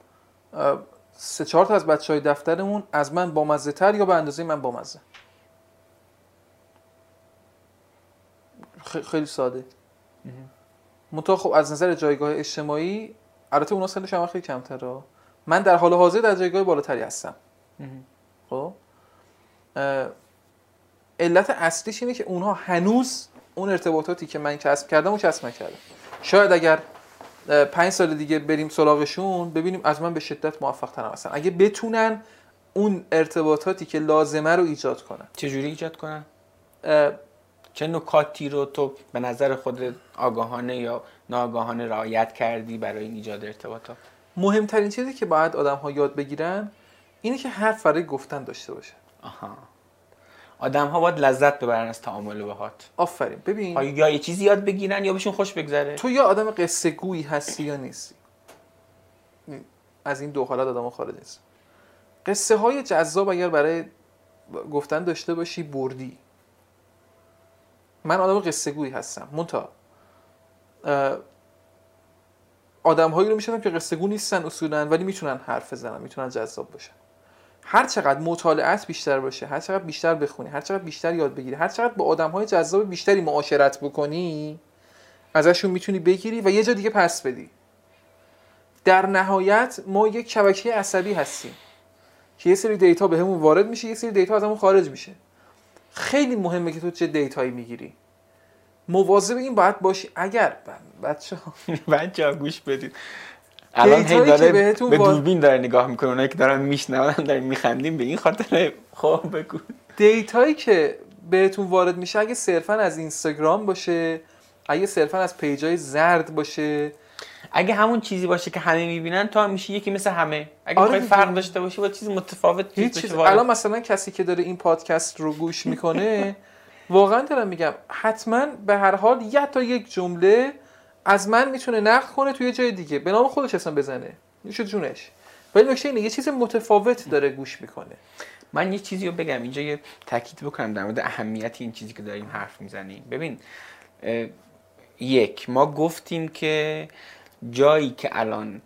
سه چهار تا از بچه های دفترمون از من بامزه تر یا به اندازه من بامزه؟ خ- خیلی ساده. منتها خب از نظر جایگاه اجتماعی البته اونا سنشون هم خیلی کمتره. من در حال حاضر در جایگاه بالاتری هستم. خب؟ علت اصلیش اینه که اونها هنوز اون ارتباطاتی که من کسب کردم و کسب نکردم. شاید اگر پنج سال دیگه بریم سراغشون ببینیم از من به شدت موفق تر هستن اگه بتونن اون ارتباطاتی که لازمه رو ایجاد کنن. چجوری ایجاد کنن؟ چه نکاتی رو تو به نظر خود آگاهانه یا ناآگاهانه رعایت کردی برای این ایجاد ارتباطات؟ مهمترین چیزی که باید آدم ها یاد بگیرن اینه که حرف برای گفتن داشته باشه. آها. آدم ها باید لذت ببرن از تعامل باهات. آفرین. ببین. یا یه چیزی یاد بگیرن یا بهشون خوش بگذره؟ تو یا آدم قصه گویی هستی یا نیستی. از این دو حالت آدم خارج نیست. قصه های جذاب اگر برای گفتن داشته باشی بردی. من آدم قصه گویی هستم. منتها آدم هایی رو میشنم که قصه گو نیستن اصولا ولی می‌تونن حرف بزنن می‌تونن جذاب باشن. هر چقدر مطالعت بیشتر باشه هر چقدر بیشتر بخونی هر چقدر بیشتر یاد بگیری هر چقدر با آدم های جذاب بیشتری معاشرت بکنی ازشون می‌تونی بگیری و یه جا دیگه پس بدی. در نهایت ما یک شبکه عصبی هستیم که یه سری data به همون وارد میشه یه سری data از همون خارج میشه. خیلی مهمه که تو چه data یی می‌گیری. مواظب این باید باشی اگر بچه بچه گوش بدید. الان هی بهتون به دوربین داره نگاه می‌کنه اونایی که دارن میشنون دارن میخندیم به این خاطر خب بگو data یی که بهتون وارد میشه اگه صرفا از اینستاگرام باشه اگه صرفا از page ای زرد باشه اگه همون چیزی باشه که همه می‌بینن تو هم میشی یکی مثل همه اگه آره. فرق داشته باشی با چیز متفاوت چیز چیز. الان مثلا کسی که داره این پادکست رو گوش می‌کنه واقعا دارم میگم حتما به هر حال یا تا یک جمله از من می‌تونه نقد کنه توی جای دیگه. به نام خودش اصلا بزنه. میشه جونش. ولی نکته اینه یه چیز متفاوت داره گوش می‌کنه. من یه چیزی رو بگم اینجا یه تاکید بکنم در مورد اهمیت این چیزی که داریم حرف می‌زنیم. ببین یک ما گفتیم که جایی که الان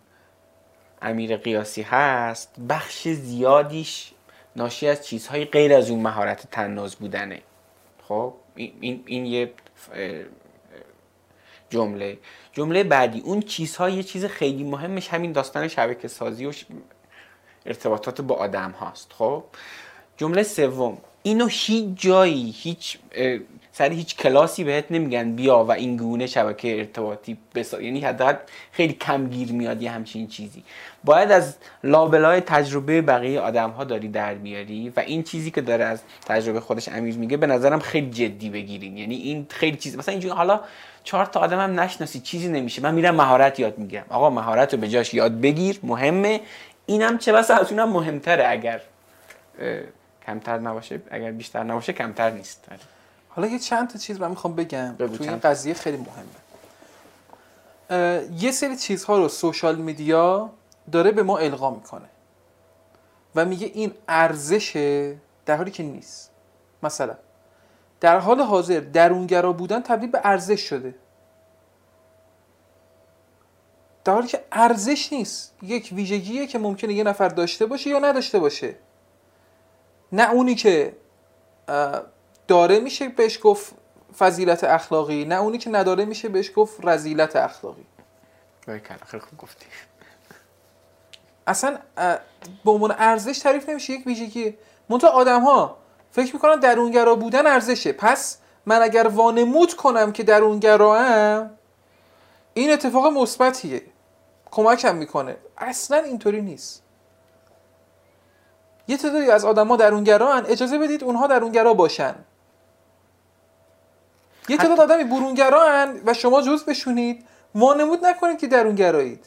امیر قیاسی هست بخش زیادیش ناشی از چیزهای غیر از اون مهارت تناز بودنه. خب این, این, یه جمله. جمله بعدی. اون چیزها یه چیز خیلی مهمش همین داستان شبکه سازی و ارتباطات با آدم هاست خب؟ جمله سوم. اینو هیچ جایی هیچ سر هیچ کلاسی بهت نمیگن بیا و این گونه شبکه ارتباطی بسا یعنی حداقل خیلی کمگیر میاد یه همچین چیزی. باید از لابلای تجربه بقیه آدم ها داری در بیاری و این چیزی که داره از تجربه خودش امیر میگه به نظرم خیلی جدی بگیرین. یعنی این خیلی چیز مثلا اینجوری حالا چهار تا آدم هم نشناسی چیزی نمیشه. من میرم مهارت یاد می‌گیرم. آقا مهارت رو به جاش یاد بگیر مهمه. اینم چه بسا از اونم مهمتره. اگر کمتر نباشه اگر بیشتر نباشه کمتر نیست. حالا یه چند تا چیز من می‌خوام بگم. توی این. قضیه خیلی مهمه. یه سری چیزها رو سوشال میدیا داره به ما القا می‌کنه و میگه این ارزشه در حالی که نیست. مثلا در حال حاضر درونگرا بودن تبدیل به ارزش شده. در حالی که ارزش نیست. یک ویژگیه که ممکنه یه نفر داشته باشه یا نداشته باشه. نه اونی که داره میشه بهش گفت فضیلت اخلاقی؟ نه اونی که نداره میشه بهش گفت رذیلت اخلاقی. خیلی خوب گفتی. اصلا به عنوان ارزش تعریف نمیشه. یک ویژگی. منتها آدم ها فکر می‌کنن درونگرا بودن ارزشه. پس من اگر وانمود کنم که درونگراام این اتفاق مثبتیه. کمکم می‌کنه. اصلا اینطوری نیست. یه تعدادی از آدما درونگران اجازه بدید اونها درونگرا باشن. یه تعداد آدمی برونگران و شما جز بشونید. وانمود نکنید که درونگرایید.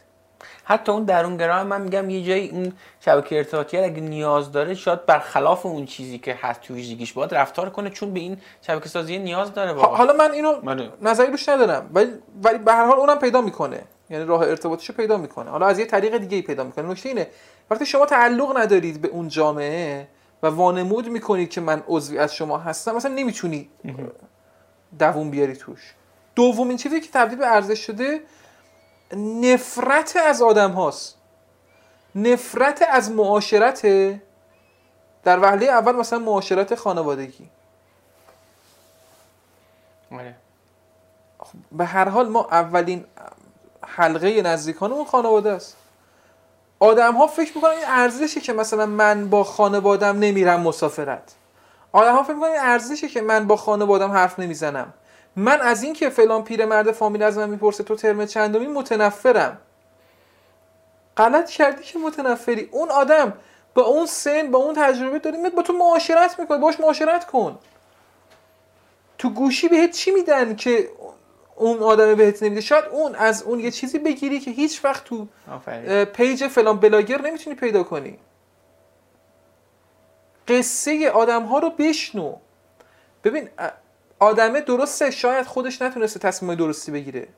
حتی اون درونگرا هم من میگم یه جایی اون شبکه ارتباطی اگه نیاز داره شاید برخلاف اون چیزی که هست تو ویژگیش باید رفتار کنه چون به این شبکه سازی نیاز داره واقعا حالا من اینو بله. نظری روش ندارم. ولی ولی به هر حال اونم پیدا می‌کنه. یعنی راه ارتباطیشو پیدا می‌کنه. حالا از یه طریق دیگه ای پیدا می‌کنه. نکته اینه وقتی شما تعلق ندارید به اون جامعه و وانمود می‌کنید که من عضوی از شما هستم مثلا نمی‌تونی دووم بیاری توش. دومین چیزی که تبدیل به ارزش شده نفرت از آدم هاست. نفرت از معاشرت. در وهله اول مثلا معاشرت خانوادگی. آره. خب، به هر حال ما اولین حلقه نزدیکان اون خانواده است. آدم ها فکر می‌کنن این ارزشی که مثلا من با خانوادم نمیرم مسافرت. آدم ها فکر می‌کنن این ارزشی که من با خانوادم حرف نمی‌زنم؟ من از این که فلان پیرمرد فامیل از من می‌پرسه تو ترم چندمی متنفرم. غلط کردی که متنفری. اون آدم با اون سن با اون تجربه داری با تو معاشرت می‌کنه. باش معاشرت کن. تو گوشی بهت چی میدن که اون آدم بهت نمیده؟ شاید اون از اون یه چیزی بگیری که هیچ وقت تو page فلان بلاگر نمی‌تونی پیدا کنی. قصه آدم ها رو بشنو. ببین آدمه درسته شاید خودش نتونسته تصمیم درستی بگیره.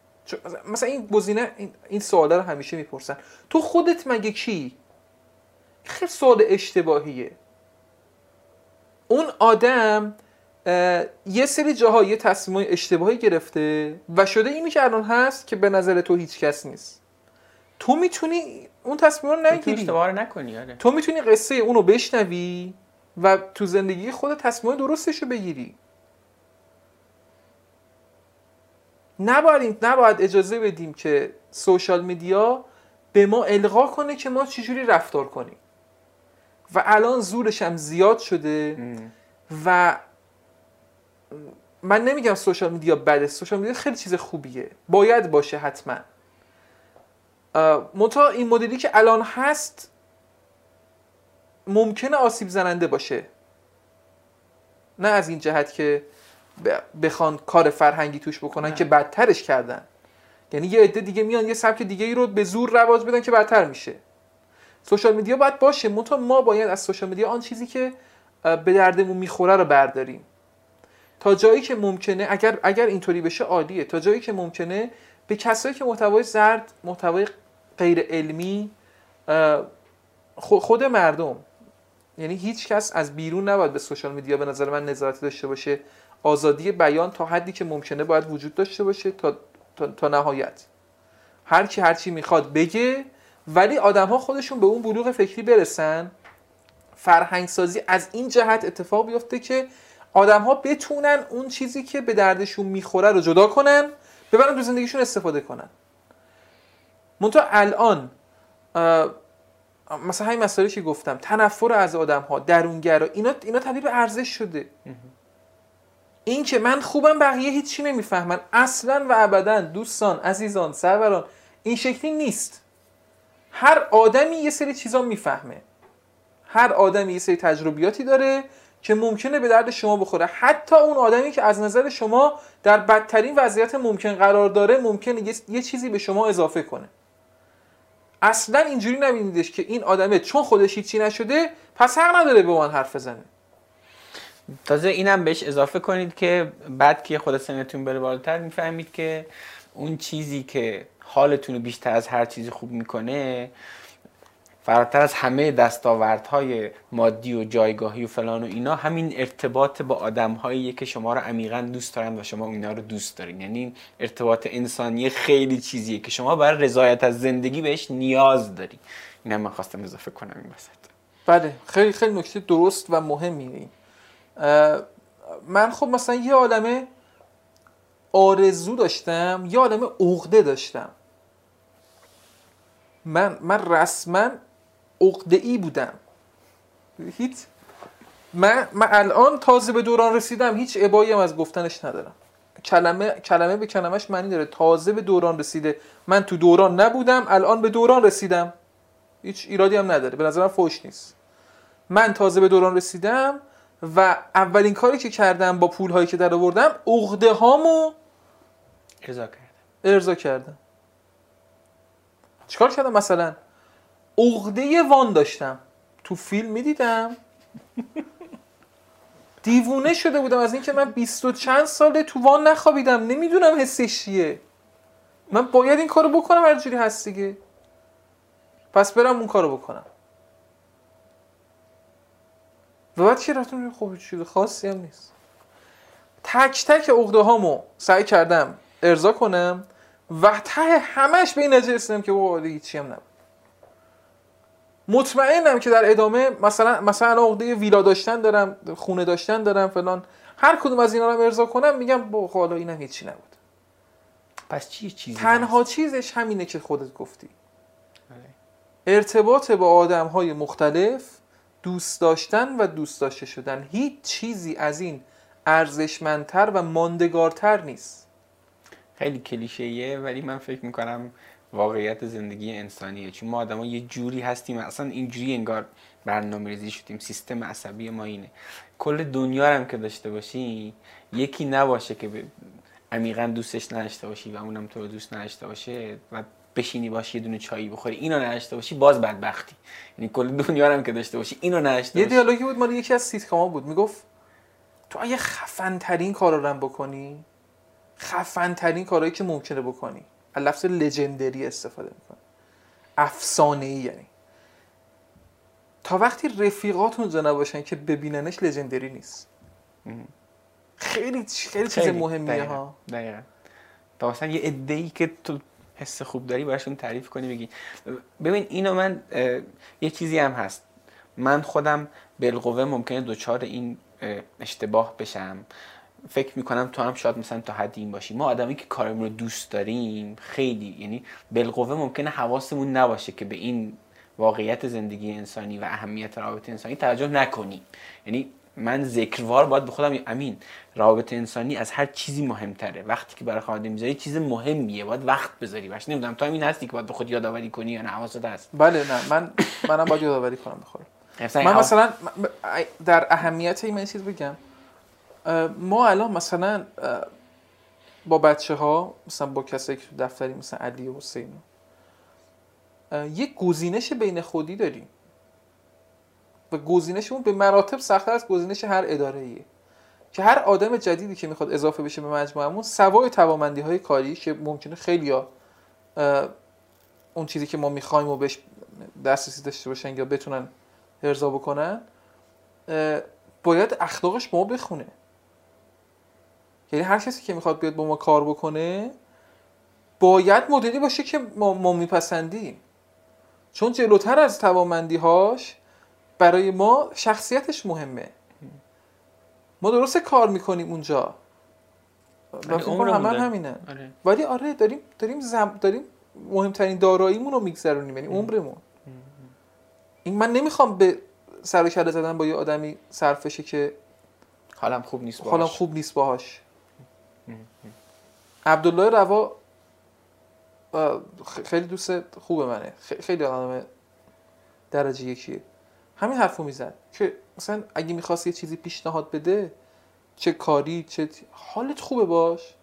مثلا- این گزینه این, این سوالا رو همیشه می‌پرسن. تو خودت مگه کی؟ خیلی سوال اشتباهیه. اون آدم یه سری جاها یه تصمیم اشتباهی گرفته و شده اینی که الان هست که به نظر تو هیچ کس نیست. تو می‌تونی اون تصمیم رو نگیری. آره. تو می‌تونی قصه اونو بشنوی و تو زندگی خود تصمیم درستش رو بگیری. نباید نباید اجازه بدیم که سوشال میدیا به ما القا کنه که ما چجوری رفتار کنیم. و الان زورش هم زیاد شده ام. و من نمیگم سوشال میدیا بده. سوشال میدیا خیلی چیز خوبیه. باید باشه حتما. منتها این مدلی که الان هست ممکنه آسیب زننده باشه. نه از این جهت که بخوان کار فرهنگی توش بکنن نه. که بدترش کردن. یعنی یه عده دیگه میان یه سبک دیگه ای رو به زور رواج بدن که بدتر میشه. سوشال میدیا باید باشه. منتها ما باید از سوشال میدیا آن چیزی که به دردمون می‌خوره رو برداریم. تا جایی که ممکنه اگر اگر اینطوری بشه عالیه. تا جایی که ممکنه به کسایی که محتوای زرد محتوای غیر علمی خود مردم یعنی هیچ کس از بیرون نباید به سوشال میدیا به نظر من نظارتی داشته باشه. آزادی بیان تا حدی که ممکنه باید وجود داشته باشه تا تا, تا نهایت. هر کی هر چی می‌خواد بگه ولی آدم ها خودشون به اون بلوغ فکری برسن. فرهنگ سازی از این جهت اتفاق بیفته که آدم ها بتونن اون چیزی که به دردشون می‌خوره رو جدا کنن ببرن تو زندگیشون استفاده کنن. منتها الان مثلا همین مسائلی که گفتم تنفر از آدم ها درونگرا اینا اینا تبدیل به ارزش شده. این که من خوبم بقیه هیچی نمی‌فهمن. اصلا و ابدا دوستان عزیزان سروران این شکلی نیست. هر آدمی یه سری چیزا می‌فهمه. هر آدمی یه سری تجربیاتی داره که ممکنه به درد شما بخوره. حتی اون آدمی که از نظر شما در بدترین وضعیت ممکن قرار داره ممکنه یه, یه چیزی به شما اضافه کنه. اصلا اینجوری نبینیدش که این آدمه چون خودش هیچی نشده پس حق نداره به من حرف بزنه. تازه اینم بهش اضافه کنید که بعد که خود سنتون بره بالاتر می‌فهمید که اون چیزی که حالتون رو بیشتر از هر چیزی خوب می‌کنه فراتر از همه دستاوردهای مادی و جایگاهی و فلان و اینا همین ارتباط با آدمهایی که شما رو عمیقا دوست دارن و شما اینا رو دوست دارین. یعنی این ارتباط انسانی خیلی چیزیه که شما برای رضایت از زندگی بهش نیاز داری اینم من خواستم اضافه کنم این وسط. بله خیلی خیلی نکته درست و مهمیه این. من خب مثلا یه عالمه آرزو داشتم یه عالمه عقده داشتم. من من رسما عقده ای بودم. هیچ من, من الان تازه به دوران رسیدم هیچ ابایی هم از گفتنش ندارم. کلمه کلمه به کلمش معنی داره. تازه به دوران رسیده. من تو دوران نبودم الان به دوران رسیدم. هیچ ایرادی هم نداره. به نظرم فوش نیست. من تازه به دوران رسیدم و اولین کاری که کردم با پول هایی که در آوردم عقده هامو ارضا کرد ارضا کردم. چیکار کردم مثلا؟ عقده وان داشتم. تو فیلم می‌دیدم. دیوونه شده بودم. از اینکه من بیست و چند ساله تو وان نخوابیدم. نمی‌دونم حسش چیه. من باید این کارو بکنم هر جوری هست دیگه. پس برم اون کارو بکنم. و بعد که رفتم؟ خب چیز خاصی هم نیست. تک تک عقده هامو سعی کردم ارضا کنم و ته همش به این رسیدم که بابا دیگه هم نبود. مطمئنم که در ادامه مثلا مثلا عقده ویلا داشتن دارم خونه داشتن دارم فلان. هر کدوم از اینا رو ارضا کنم میگم با حالا اینم هیچی نبود. پس چی چیزی تنها چیزش همینه که خودت گفتی. ارتباط با آدم های مختلف دوست داشتن و دوست داشته شدن. هیچ چیزی از این ارزشمندتر و ماندگارتر نیست. خیلی کلیشه‌ایه ولی من فکر می‌کنم واقعیت زندگی انسانیه. چون ما آدما یه جوری هستیم اصلا اینجوری انگار برنامه ریزی شدیم. سیستم عصبی ما اینه. کل دنیا هم که داشته باشی یکی نباشه که عمیقا دوستش نداشته باشی و اونم تو رو دوست نداشته باشه و بشینی باشی یه دونه چایی بخوری. اینو نداشته باشی باز بدبختی. یعنی کل دنیا هم که داشته باشی اینو نداشته یه دیالوگی بود مال یکی از سیتکام بود. می‌گفت تو اگه خفن ترین کارا رو بکنی خفن ترین کارهایی که ممکنه بکنی لفظ لژندری استفاده می‌کنه. افسانه ای یعنی. تا وقتی رفیقاتون زنه باشن که ببیننش لژندری نیست. خیلی خیلی چیز مهمیه ها. دقیقا. تا مثلا یه ای که تو حس خوب داری براشون تعریف کنی بگی. ببین اینو من یه چیزی هم هست. من خودم بالقوه ممکنه دوچار این اشتباه بشم. فکر می‌کنم تو هم شاید مثلا تا حدی این باشی. ما آدمی که کارمون رو دوست داریم خیلی یعنی بالقوه ممکنه حواسمون نباشه که به این واقعیت زندگی انسانی و اهمیت رابطه انسانی توجه نکنیم. یعنی من ذکروار باید به خودم امین روابط انسانی از هر چیزی مهمتره. وقتی که برای خانواده می‌ذاری چیز مهمیه. باید وقت بذاری. باش نمی‌دونم تو همین هستی که باید به خود یادآوری کنی یا نه؟ حواست هست. بله نه. من منم باید یادآوری کنم بخورم من مثلا در اهمیت این چیز بگم. ما الان مثلا با بچه ها مثلا با کسایی که دفتری مثلا علی و حسین. یک گزینش بین خودی داریم. و گزینشمون به مراتب سختتر از گزینش هر اداره ایه که هر آدم جدیدی که می‌خواد اضافه بشه به مجموعمون سوای توامندی های کاری که ممکنه خیلی ها اون چیزی که ما می‌خوایم و بهش دسترسی داشته باشن یا بتونن ارضا بکنن باید اخلاقش ما بخونه. یعنی هر کسی که می‌خواد بیاد با ما کار بکنه باید مدلی باشه که ما, ما میپسندیم. چون جلوتر از توامندی هاش برای ما شخصیتش مهمه. ما درسته کار می‌کنیم اونجا. فکر همه همینه. آره. ولی آره داریم داریم زم... داریم مهمترین داراییمون رو میگذرونیم یعنی عمرمون. این من نمی‌خوام به سر و زدن با یه آدمی صرفشه که حالم خوب نیست باهاش. حالم خوب نیست باهاش. عبدالله روا خیلی دوست خوب منه. خیلی آدم درجه یکیه. همین حرفو می‌زد که مثلا اگه می‌خواست یه چیزی پیشنهاد بده چه کاری چه حالت خوبه باش.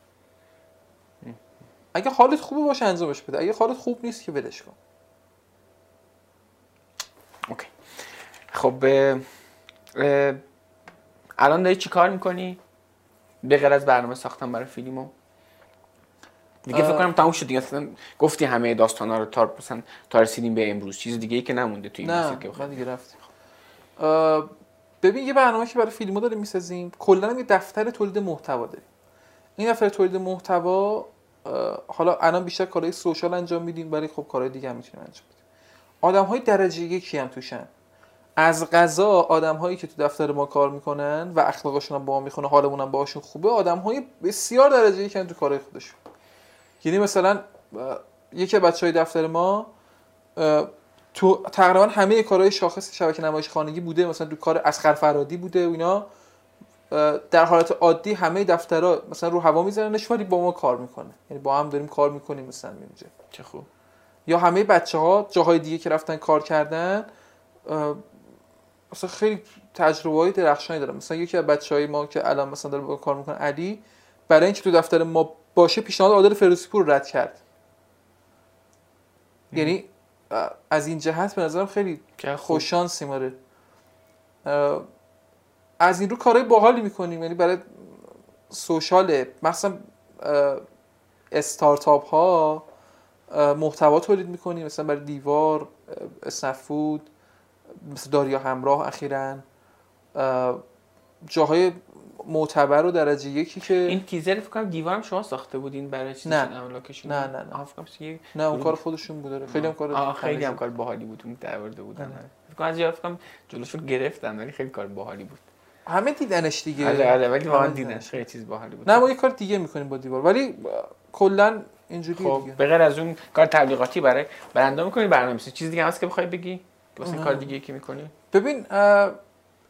اگه حالت خوبه باش انجامش بده. اگه حالت خوب نیست که بدش کن. اوکی. خب الان داری چی کار می‌کنی؟ به غیر از برنامه ساختن برای فیلمو. دیگه فکر کنم تموم شد دیگه. اصلا گفتی همه داستان ها رو تا مثلا تا رسیدیم به امروز. چیز دیگه ای که نمونده توی این نه که دیگه رفتیم. ببین یه برنامه که برای فیلمو داریم می‌سازیم. کلا یه دفتر تولید محتوا داریم. این دفتر تولید محتوا حالا الان بیشتر کارهای سوشال انجام میدیم برای خب کارهای دیگه هم می‌تونیم انجام بدیم. آدم های درجه یکی هم توشن. از غذا آدم هایی که تو دفتر ما کار می‌کنن و اخلاقشون هم با ما می‌خونه حالمون هم باهاشون خوبه آدم های بسیار درجه یکی تو کارهای خودشون. یعنی مثلا یکی بچه های دفتر ما تو تقریبا همه کارهای شاخص شبکه نمایش خانگی بوده مثلا تو کار اسخر فرادی بوده و اینا. در حالت عادی همه دفترها مثلا رو هوا میزننش ولی با ما کار می‌کنه. یعنی با هم داریم کار می‌کنیم مثلا اینجا. چه خوب. یا همه بچه ها جاهای دیگه که رفتن کار کردن مثلا خیلی تجربه های درخشانی دارم. مثلا یکی از بچه های ما که الان مثلا داره با کار می‌کنه علی برای اینکه تو دفتر ما باشه پیشنهاد عادل فروسیپور رد کرد. یعنی از این جهت به نظرم خیلی خوششانسی ماره از این رو کارهای باحالی می‌کنیم. یعنی برای سوشال مثلا استارتاپ ها محتوا تولید می‌کنیم. مثلا برای دیوار اسنفود مثل داریا همراه اخیرا. جاهای معتبر و درجه یکی که این تیزر فکر کنم دیوارم شما ساخته بودین برای چیز نه. نه، نه، نه. فکر نه اون کار خودشون بوده خیلی هم کار خیلی هم کار باحالی بود اون درورده بودن. آره. فکر کنم از فکر کنم جلوشون گرفتم ولی خیلی کار باحالی بود. همه دیدنش دیگه. آره آره ولی واقعا دیدنش خیلی چیز باحالی بود. نه ما یه کار دیگه می‌کنیم با دیوار. ولی کلا اینجوری خب به غیر از اون کار تبلیغاتی برای برنده می‌کنی؟ برنامه چیز دیگه هست که بخوای بگی؟ نه. کار دیگه که می‌کنی؟ ببین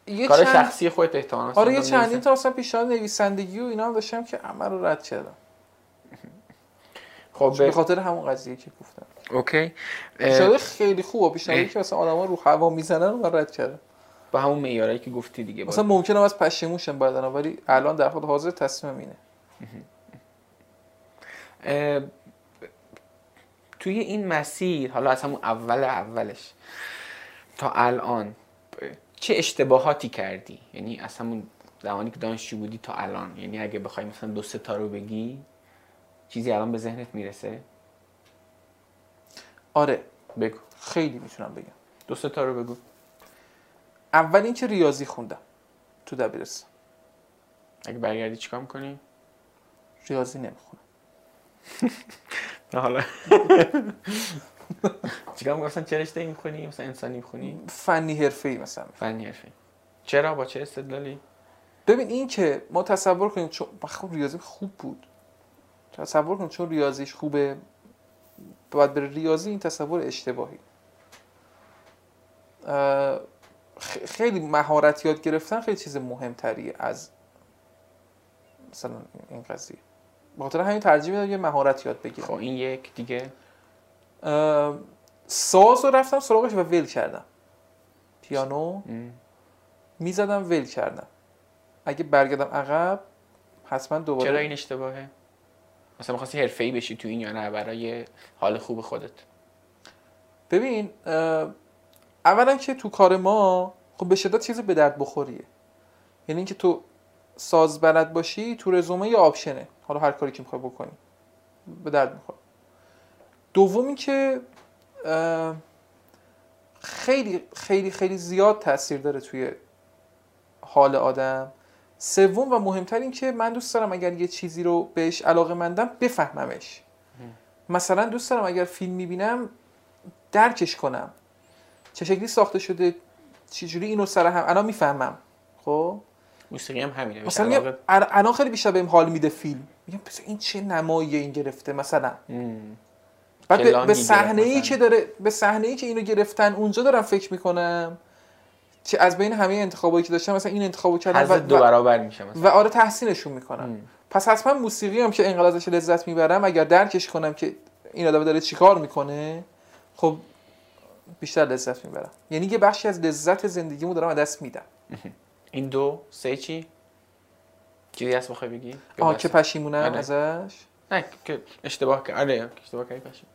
یه کار چند شخصی خودت احتمالاً آره یه مثلا چندین تا اصلا پیشنهاد نویسندگی و اینا هم داشتم که همه رو رد کردم. خب به خاطر همون قضیه که گفتم. اوکی. پیشنهاد خیلی خوبه پیشنهادی. که مثلا آدما رو هوا می‌زنن من رد کردم. با همون معیارایی که گفتی دیگه مثلا ممکنه از پشیمونشم بعدن ولی الان در حال حاضر تصمیم اینه. توی این مسیر حالا از همون اول اولش تا الان. چه اشتباهاتی کردی؟ یعنی از همون زمانی که دانشجو بودی تا الان. یعنی اگه بخوای مثلا دو سه تا رو بگی چیزی الان به ذهنت می‌رسه؟ آره بگو. خیلی می‌تونم بگم. دو سه تا رو بگو. اول اینکه ریاضی خوندم. تو دبیرستان. اگه برگردی چیکار می‌کنی؟ ریاضی نمی‌خونم. حالا. چیکار می‌کنی مثلا چه رشته می‌خونی؟ مثلا انسانی می‌خونی؟ فنی حرفه‌ای مثلا. فنی حرفی چرا؟ با چه استدلالی؟ ببین این که ما تصور کنیم چون خب ریاضی خوب بود. تصور کنیم چون ریاضیش خوبه باید بره ریاضی این تصور اشتباهی. خیلی مهارت یاد گرفتن خیلی چیز مهمتریه از مثلا این قضیه. به خاطر همین ترجیح میدم یه مهارت یاد بگیرم. خب این یک دیگه. ساز رو رفتم سراغش و ول کردم. پیانو. می‌زدم ول کردم. اگه برگردم عقب حتما دوباره چرا این اشتباهه؟ مثلا می‌خواستی حرفه‌ای بشی تو این یا نه برای حال خوب خودت؟ ببین اولا که تو کار ما خب به شدت چیز به درد بخوریه. یعنی اینکه تو ساز بلد باشی تو رزومه یا آپشنه. حالا هر کاری که می‌خوای بکنی به درد می‌خوره. دوم اینکه اه، خیلی خیلی خیلی زیاد تاثیر داره توی حال آدم. سوم و مهمتر این که من دوست دارم اگر یه چیزی رو بهش علاقه مندم بفهممش. مثلا دوست دارم اگر فیلم می‌بینم درکش کنم. چه شکلی ساخته شده چجوری اینو سر هم الان می‌فهمم. خب؟ موسیقی هم همینه مثلا الان خیلی بیشتر بهم حال میده فیلم. میگم پس این چه نمایی این گرفته مثلا. بعد به- صحنه ای. که داره به صحنه ای که اینو گرفتن اونجا دارم فکر می‌کنم چه از بین همه انتخابایی که داشتم مثلا این انتخابو کردم و, دو برابر میشه مثلا و آره تحسینشون می‌کنم م. پس حتما موسیقی هم که اینقدر ازش لذت می‌برم اگر درکش کنم که این آدم داره چیکار می‌کنه خب بیشتر لذت می‌برم یعنی یه بخشی از لذت زندگیمو دارم از دست میدم این دو سه چی چیزی هست بخوای بگی آه؟ که پشیمونم آره. ازش نه که اشتباه کرد آره که اشتباه کردی پشیم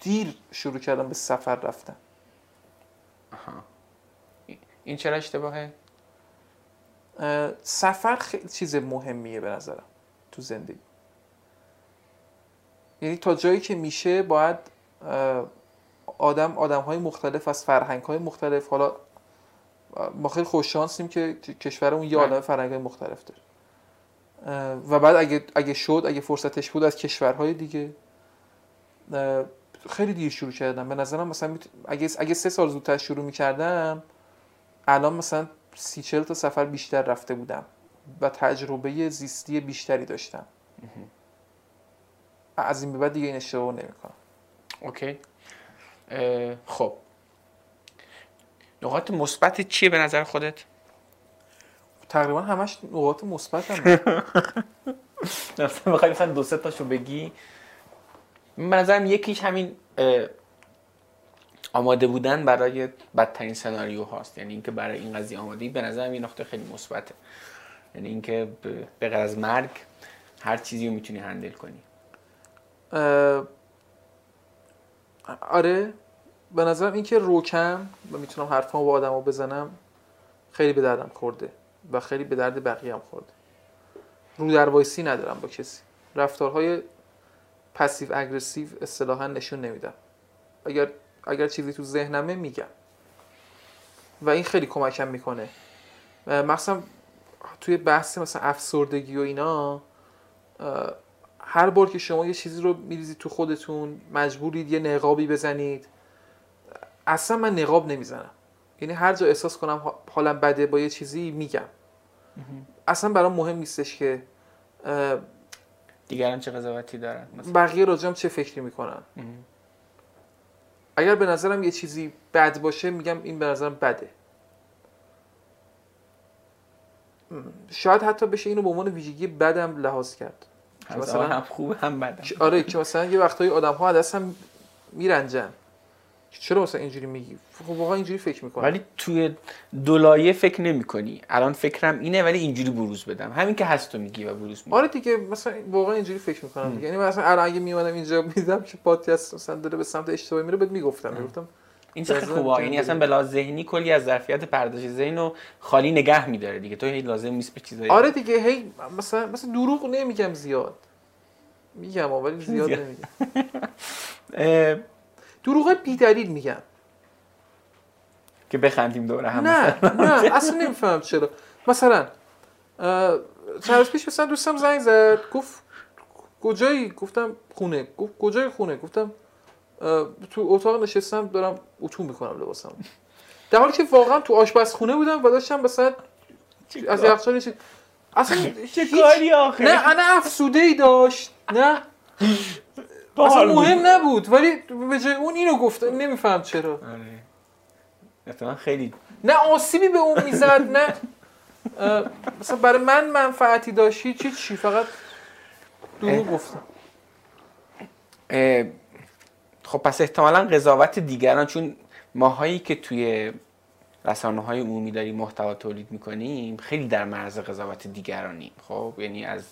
دیر شروع کردم به سفر رفتن آها. این چرا اشتباهه اه، سفر خیلی چیز مهمیه به نظرم تو زندگی یعنی تا جایی که میشه باید آدم آدم های مختلف از فرهنگ های مختلف حالا ما خیلی خوششانسیم که کشورمون یه. عالم فرهنگ های مختلف داره و بعد اگه اگه شد اگه فرصتش بود از کشورهای دیگه خیلی دیر شروع کردم. به نظرم مثلا اگه اگه سه سال زودتر شروع می‌کردم الان مثلا سی چل تا سفر بیشتر رفته بودم و تجربه زیستی بیشتری داشتم. از این به بعد دیگه این اشتباه نمی‌کنم. اوکی. خب. نقاط مثبت چیه به نظر خودت؟ تقریبا همش نقاط مثبت هم مثلا بخوای مثلا دو سه تاشو بگی. من به نظرم یکیش همین آماده بودن برای بدترین سناریو هاست. یعنی اینکه برای این قضیه آماده به نظرم یه نقطه خیلی مثبته. یعنی اینکه به غیر از مرگ هر چیزی رو می‌تونی هندل کنی. آره به نظرم اینکه روکم و می‌تونم حرفامو با آدما بزنم خیلی به دردم خورده. و خیلی به درد بقیه هم خورده. رو در وایسی ندارم با کسی. رفتارهای پسیو اگریسیو اصطلاحا نشون نمیدم. اگر اگر چیزی تو ذهنمه میگم. و این خیلی کمکم می‌کنه. مثلا توی بحث مثلا افسردگی و اینا هر بار که شما یه چیزی رو میریزید تو خودتون مجبورید یه نقابی بزنید. اصلا من نقاب نمی‌زنم. یعنی هر جا احساس کنم حالم بده با یه چیزی میگم. اصلا برام مهم نیستش که دیگران چه قضاوتی دارن. بقیه راجعم چه فکری می‌کنن. اگر به نظرم یه چیزی بد باشه میگم این به نظرم بده. شاید حتی بشه اینو به عنوان ویژگی بدم لحاظ کرد. مثلا هم خوب هم بدم. آره که مثلا یه وقتایی آدم ها دستم میرنجن. چرا مثلا اینجوری میگی؟ خب واقعا اینجوری فکر می‌کنم. ولی توی دولایه فکر نمی‌کنی. الان فکرم اینه ولی اینجوری بروز بدم. همین که هست تو میگی و بروز میدم آره دیگه مثلا واقعا اینجوری فکر می‌کنم یعنی مثلا الان اگه میومدم اینجا میدم که پادکست مثلا داره به سمت اشتباهی میره بهت می‌گفتم می‌گفتم این چه خوبه. یعنی اصلا بلا ذهنی کلی از ظرفیت پرداش ذهن رو خالی نگه میداره دیگه. تو هی لازم نیست به چیزایی. آره دیگه هی مثلا مثلا دروغ نمیگم زیاد. میگم ولی زیاد نمیگم. دروغ بی دلیل میگم که بخندیم دوره هم. نه نه اصلا نمیفهم چرا. مثلا چند پیش مثلا دوستم زنگ زد گفت کجایی؟ گفتم خونه. گفت کجای خونه؟ گفتم تو اتاق نشستم دارم اتو می‌کنم لباسم در حالی که واقعا تو آشپزخونه بودم و داشتم مثلا از یخچال اصلا چه کاری آخه؟ نه انا افسوده ای داشت. نه. اصلا مهم نبود ولی به جای اون اینو گفته نمیفهم چرا. آره. خیلی نه آسیبی به اون می‌زد نه. مثلا برای من منفعتی داشتی چی چی؟ فقط دروغ گفتم. خب پس احتمالا قضاوت دیگران چون ماهایی که توی رسانه های عمومی داریم محتوا تولید می‌کنیم خیلی در مرز قضاوت دیگرانیم. خب یعنی از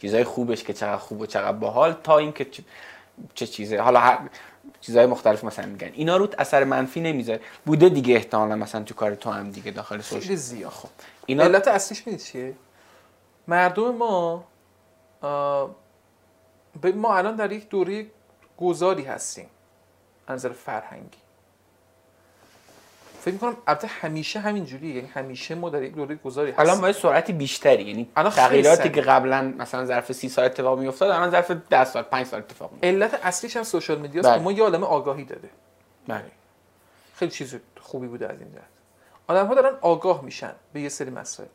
چیزهای خوبش که چقدر خوب و چقدر باحال تا اینکه چه چیزه. حالا هر چیزهای مختلف مثلا میگن. اینا رو اثر منفی نمی‌ذاره. بوده دیگه احتمالا مثلا تو کار تو هم دیگه داخل سوشال زیاد. خب. اینا علت اصلیش می‌دید چیه؟ مردم ما ما الان در یک دوره گذاری هستیم از نظر فرهنگی. فکر می‌کنم البته همیشه همین جوریه یعنی همیشه ما در یک دوره گذاری هستیم. الان با سرعتی بیشتری یعنی تغییراتی که قبلا مثلا ظرف 30 سال اتفاق میافتاد الان ظرف 10 سال 5 سال اتفاق میفته علت اصلیش هم سوشال مدیا است که ما یه عالمه آگاهی داده بله. خیلی چیز خوبی بوده از این جهت. آدم ها دارن آگاه میشن به یه سری مسائل.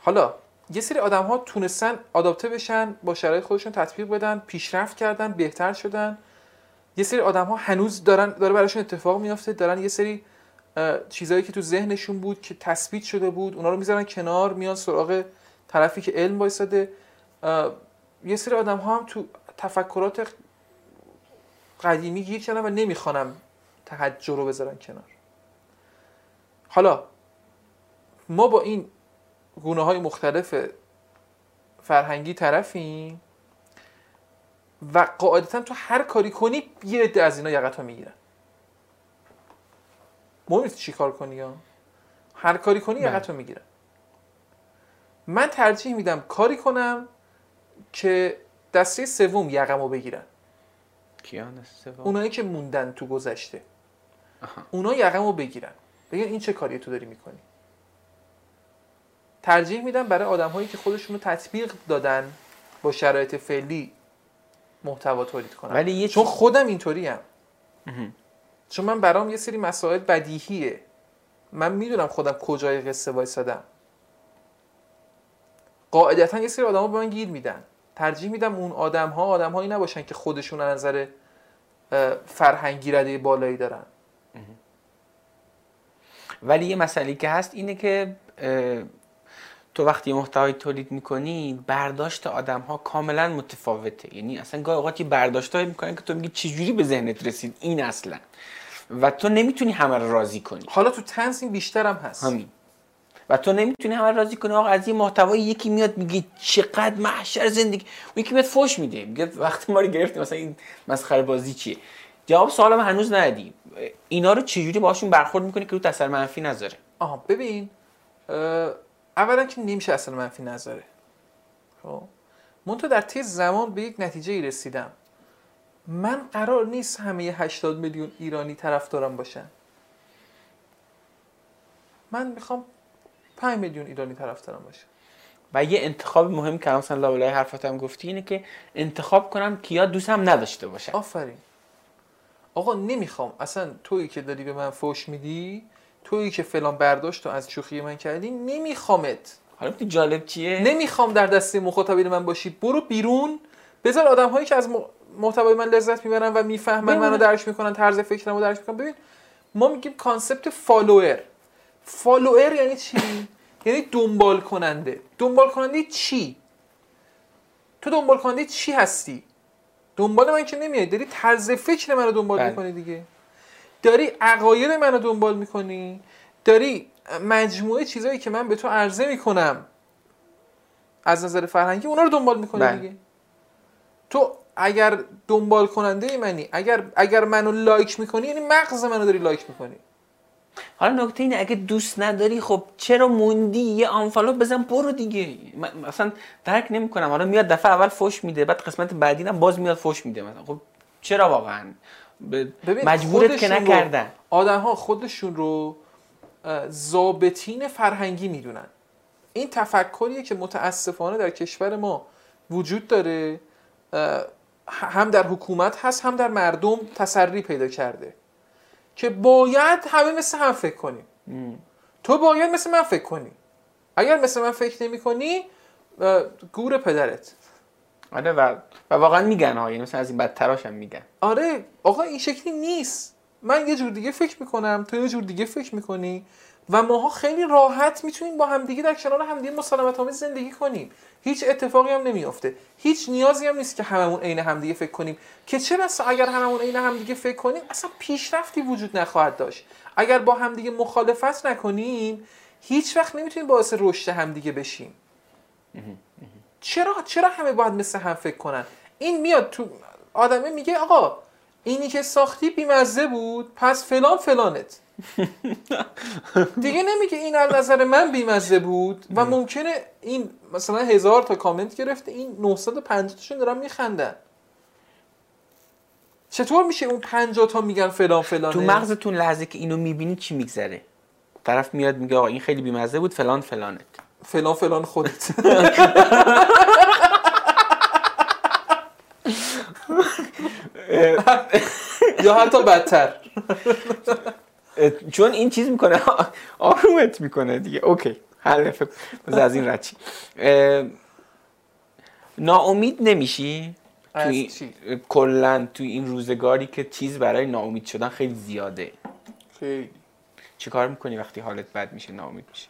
حالا یه سری آدم ها تونستن آداپته بشن با شرایط خودشون تطبیق بدن پیشرفت کردن بهتر شدن. یه سری آدم ها هنوز دارن داره براشون اتفاق میافته دارن یه سری چیزایی که تو ذهنشون بود که تثبیت شده بود اونا رو می‌ذارن کنار میان سراغ طرفی که علم وایساده. یه سری آدم ها هم تو تفکرات قدیمی گیر کردن و نمی‌خوانم تحجر رو بذارن کنار. حالا ما با این گونه های مختلف فرهنگی طرفیم و قاعدتا تو هر کاری کنی یه عده از اینا یقت ها می‌گیرن. مهم چی کار کنی یا. هر کاری کنی یقت ها می‌گیرن من ترجیح میدم کاری کنم که دسته سوم یقم رو بگیرن. کیان سوم؟ اونایی که موندن تو گذشته. اونا یقم رو بگیرن. بگن این چه کاری تو داری می‌کنی. ترجیح میدم برای آدم هایی که خودشون رو تطبیق دادن با شرایط فعلی محتوا تولید کنم ولی یه چون خودم اینطوری هم چون من برام یه سری مسائل بدیهیه. من می‌دونم خودم کجای قصه وایسادم. قاعدتا یه سری آدم ها به من گیر میدن. ترجیح میدم اون آدم ها آدم هایی نباشن که خودشون نظر فرهنگی رده بالایی دارن. ولی یه مسئله که هست اینه که تو وقتی محتوای تولید می‌کنی برداشت آدم ها کاملا متفاوته. یعنی اصلا گاهی اوقات برداشت هایی می‌کنن که تو میگی چجوری به ذهنت رسید؟ این اصلا. و تو نمی‌تونی همه رو راضی کنی. حالا تو تنس این بیشتر هم هست. همین. و تو نمی‌تونی همه راضی کنی. آقا از این محتوای یکی میاد میگه چقدر محشر زندگی. و یکی میاد فوش میده. میگه وقتی ما رو گرفتیم مثلا این مسخره بازی چیه؟ جواب سوالم هنوز ندی اینا رو چجوری باشون برخورد می‌کنی که رو تاثیر منفی نذاره؟ آها ببین اولا که نمیشه اصلا منفی نذاره. خب؟ منتها در طی زمان به یک نتیجه ای رسیدم. من قرار نیست همه 80 میلیون ایرانی طرفدارم باشن. من می‌خوام 5 میلیون ایرانی طرفدارم باشه. و یه انتخاب مهم که مثلا لابلای حرفاتم گفتی اینه که انتخاب کنم کیا دوست هم نداشته باشن. آفرین. آقا نمی‌خوام. اصلا تویی که داری به من فوش میدی تویی که فلان برداشت و از شوخی من کردی نمیخوامت. حالا جالب چیه؟ نمی‌خوام در دسته مخاطبین من باشی. برو بیرون. بذار آدم هایی که از م- محتوای من لذت می‌برن و می‌فهمن. منو درک می‌کنن طرز فکرمو درک می‌کنن. ببین ما میگیم concept follower. follower یعنی چی؟ یعنی دنبال کننده. دنبال کننده چی؟ تو دنبال کننده چی هستی؟ دنبال من که نمیای. داری طرز فکر منو دنبال بله. می‌کنی دیگه. داری عقاید منو دنبال می‌کنی. داری مجموعه چیزایی که من به تو عرضه می‌کنم. از نظر فرهنگی اونا رو دنبال می‌کنی بله. دیگه. تو اگر دنبال کننده منی اگر اگر منو لایک می‌کنی یعنی مغز منو داری لایک می‌کنی. حالا نکته اینه اگه دوست نداری خب چرا موندی؟ یه آنفالو بزن برو دیگه. من مثلا درک نمی‌کنم. حالا میاد دفعه اول فوش میده بعد قسمت بعدی هم باز میاد فوش میده. مثلا خب چرا واقعا؟ مجبورت که نکردن. آدم ها خودشون رو اه، ضابطین فرهنگی می‌دونن. این تفکریه که متاسفانه در کشور ما وجود داره. هم در حکومت هست هم در مردم تسری پیدا کرده. که باید همه مثل هم فکر کنیم. تو باید مثل من فکر کنی. اگر مثل من فکر نمی کنی گور پدرت. آره و, و واقعا میگن ها یعنی مثلا از این بدتراش هم میگن. آره آقا این شکلی نیست. من یه جور دیگه فکر می‌کنم تو یه جور دیگه فکر می‌کنی. و ماها خیلی راحت می‌تونیم با همدیگه در کنار همدیگه مسالمت آمیز زندگی کنیم. هیچ اتفاقی هم نمیافته. هیچ نیازی هم نیست که هممون عین همدیگه فکر کنیم. که چه بسا اگر هممون عین همدیگه فکر کنیم اصلا پیشرفتی وجود نخواهد داشت. اگر با همدیگه مخالفت نکنیم هیچ وقت نمی‌تونیم باعث رشد همدیگه بشیم. چرا؟ چرا همه باید مثل هم فکر کنن؟ این میاد تو آدمه میگه آقا اینی که ساختی بیمزه بود پس فلان فلانت. دیگه نمیگه این از نظر من بیمزه بود و ممکنه این مثلا هزار تا کامنت گرفته این 950 تاشون دارن میخندن. چطور میشه اون 50 تا میگن فلان فلانه؟ تو مغزتون لحظه که اینو می‌بینی چی میگذره؟ طرف میاد میگه آقا این خیلی بیمزه بود فلان فلانت. فلان فلان خودت. یا حتی بدتر. چون این چیز می‌کنه آرومت می‌کنه دیگه. اوکی حل. از این رد. اه، ناامید نمیشی؟ تو از این چی؟ کلا تو این روزگاری که چیز برای ناامید شدن خیلی زیاده. خیلی. چی کار می‌کنی وقتی حالت بد میشه ناامید میشه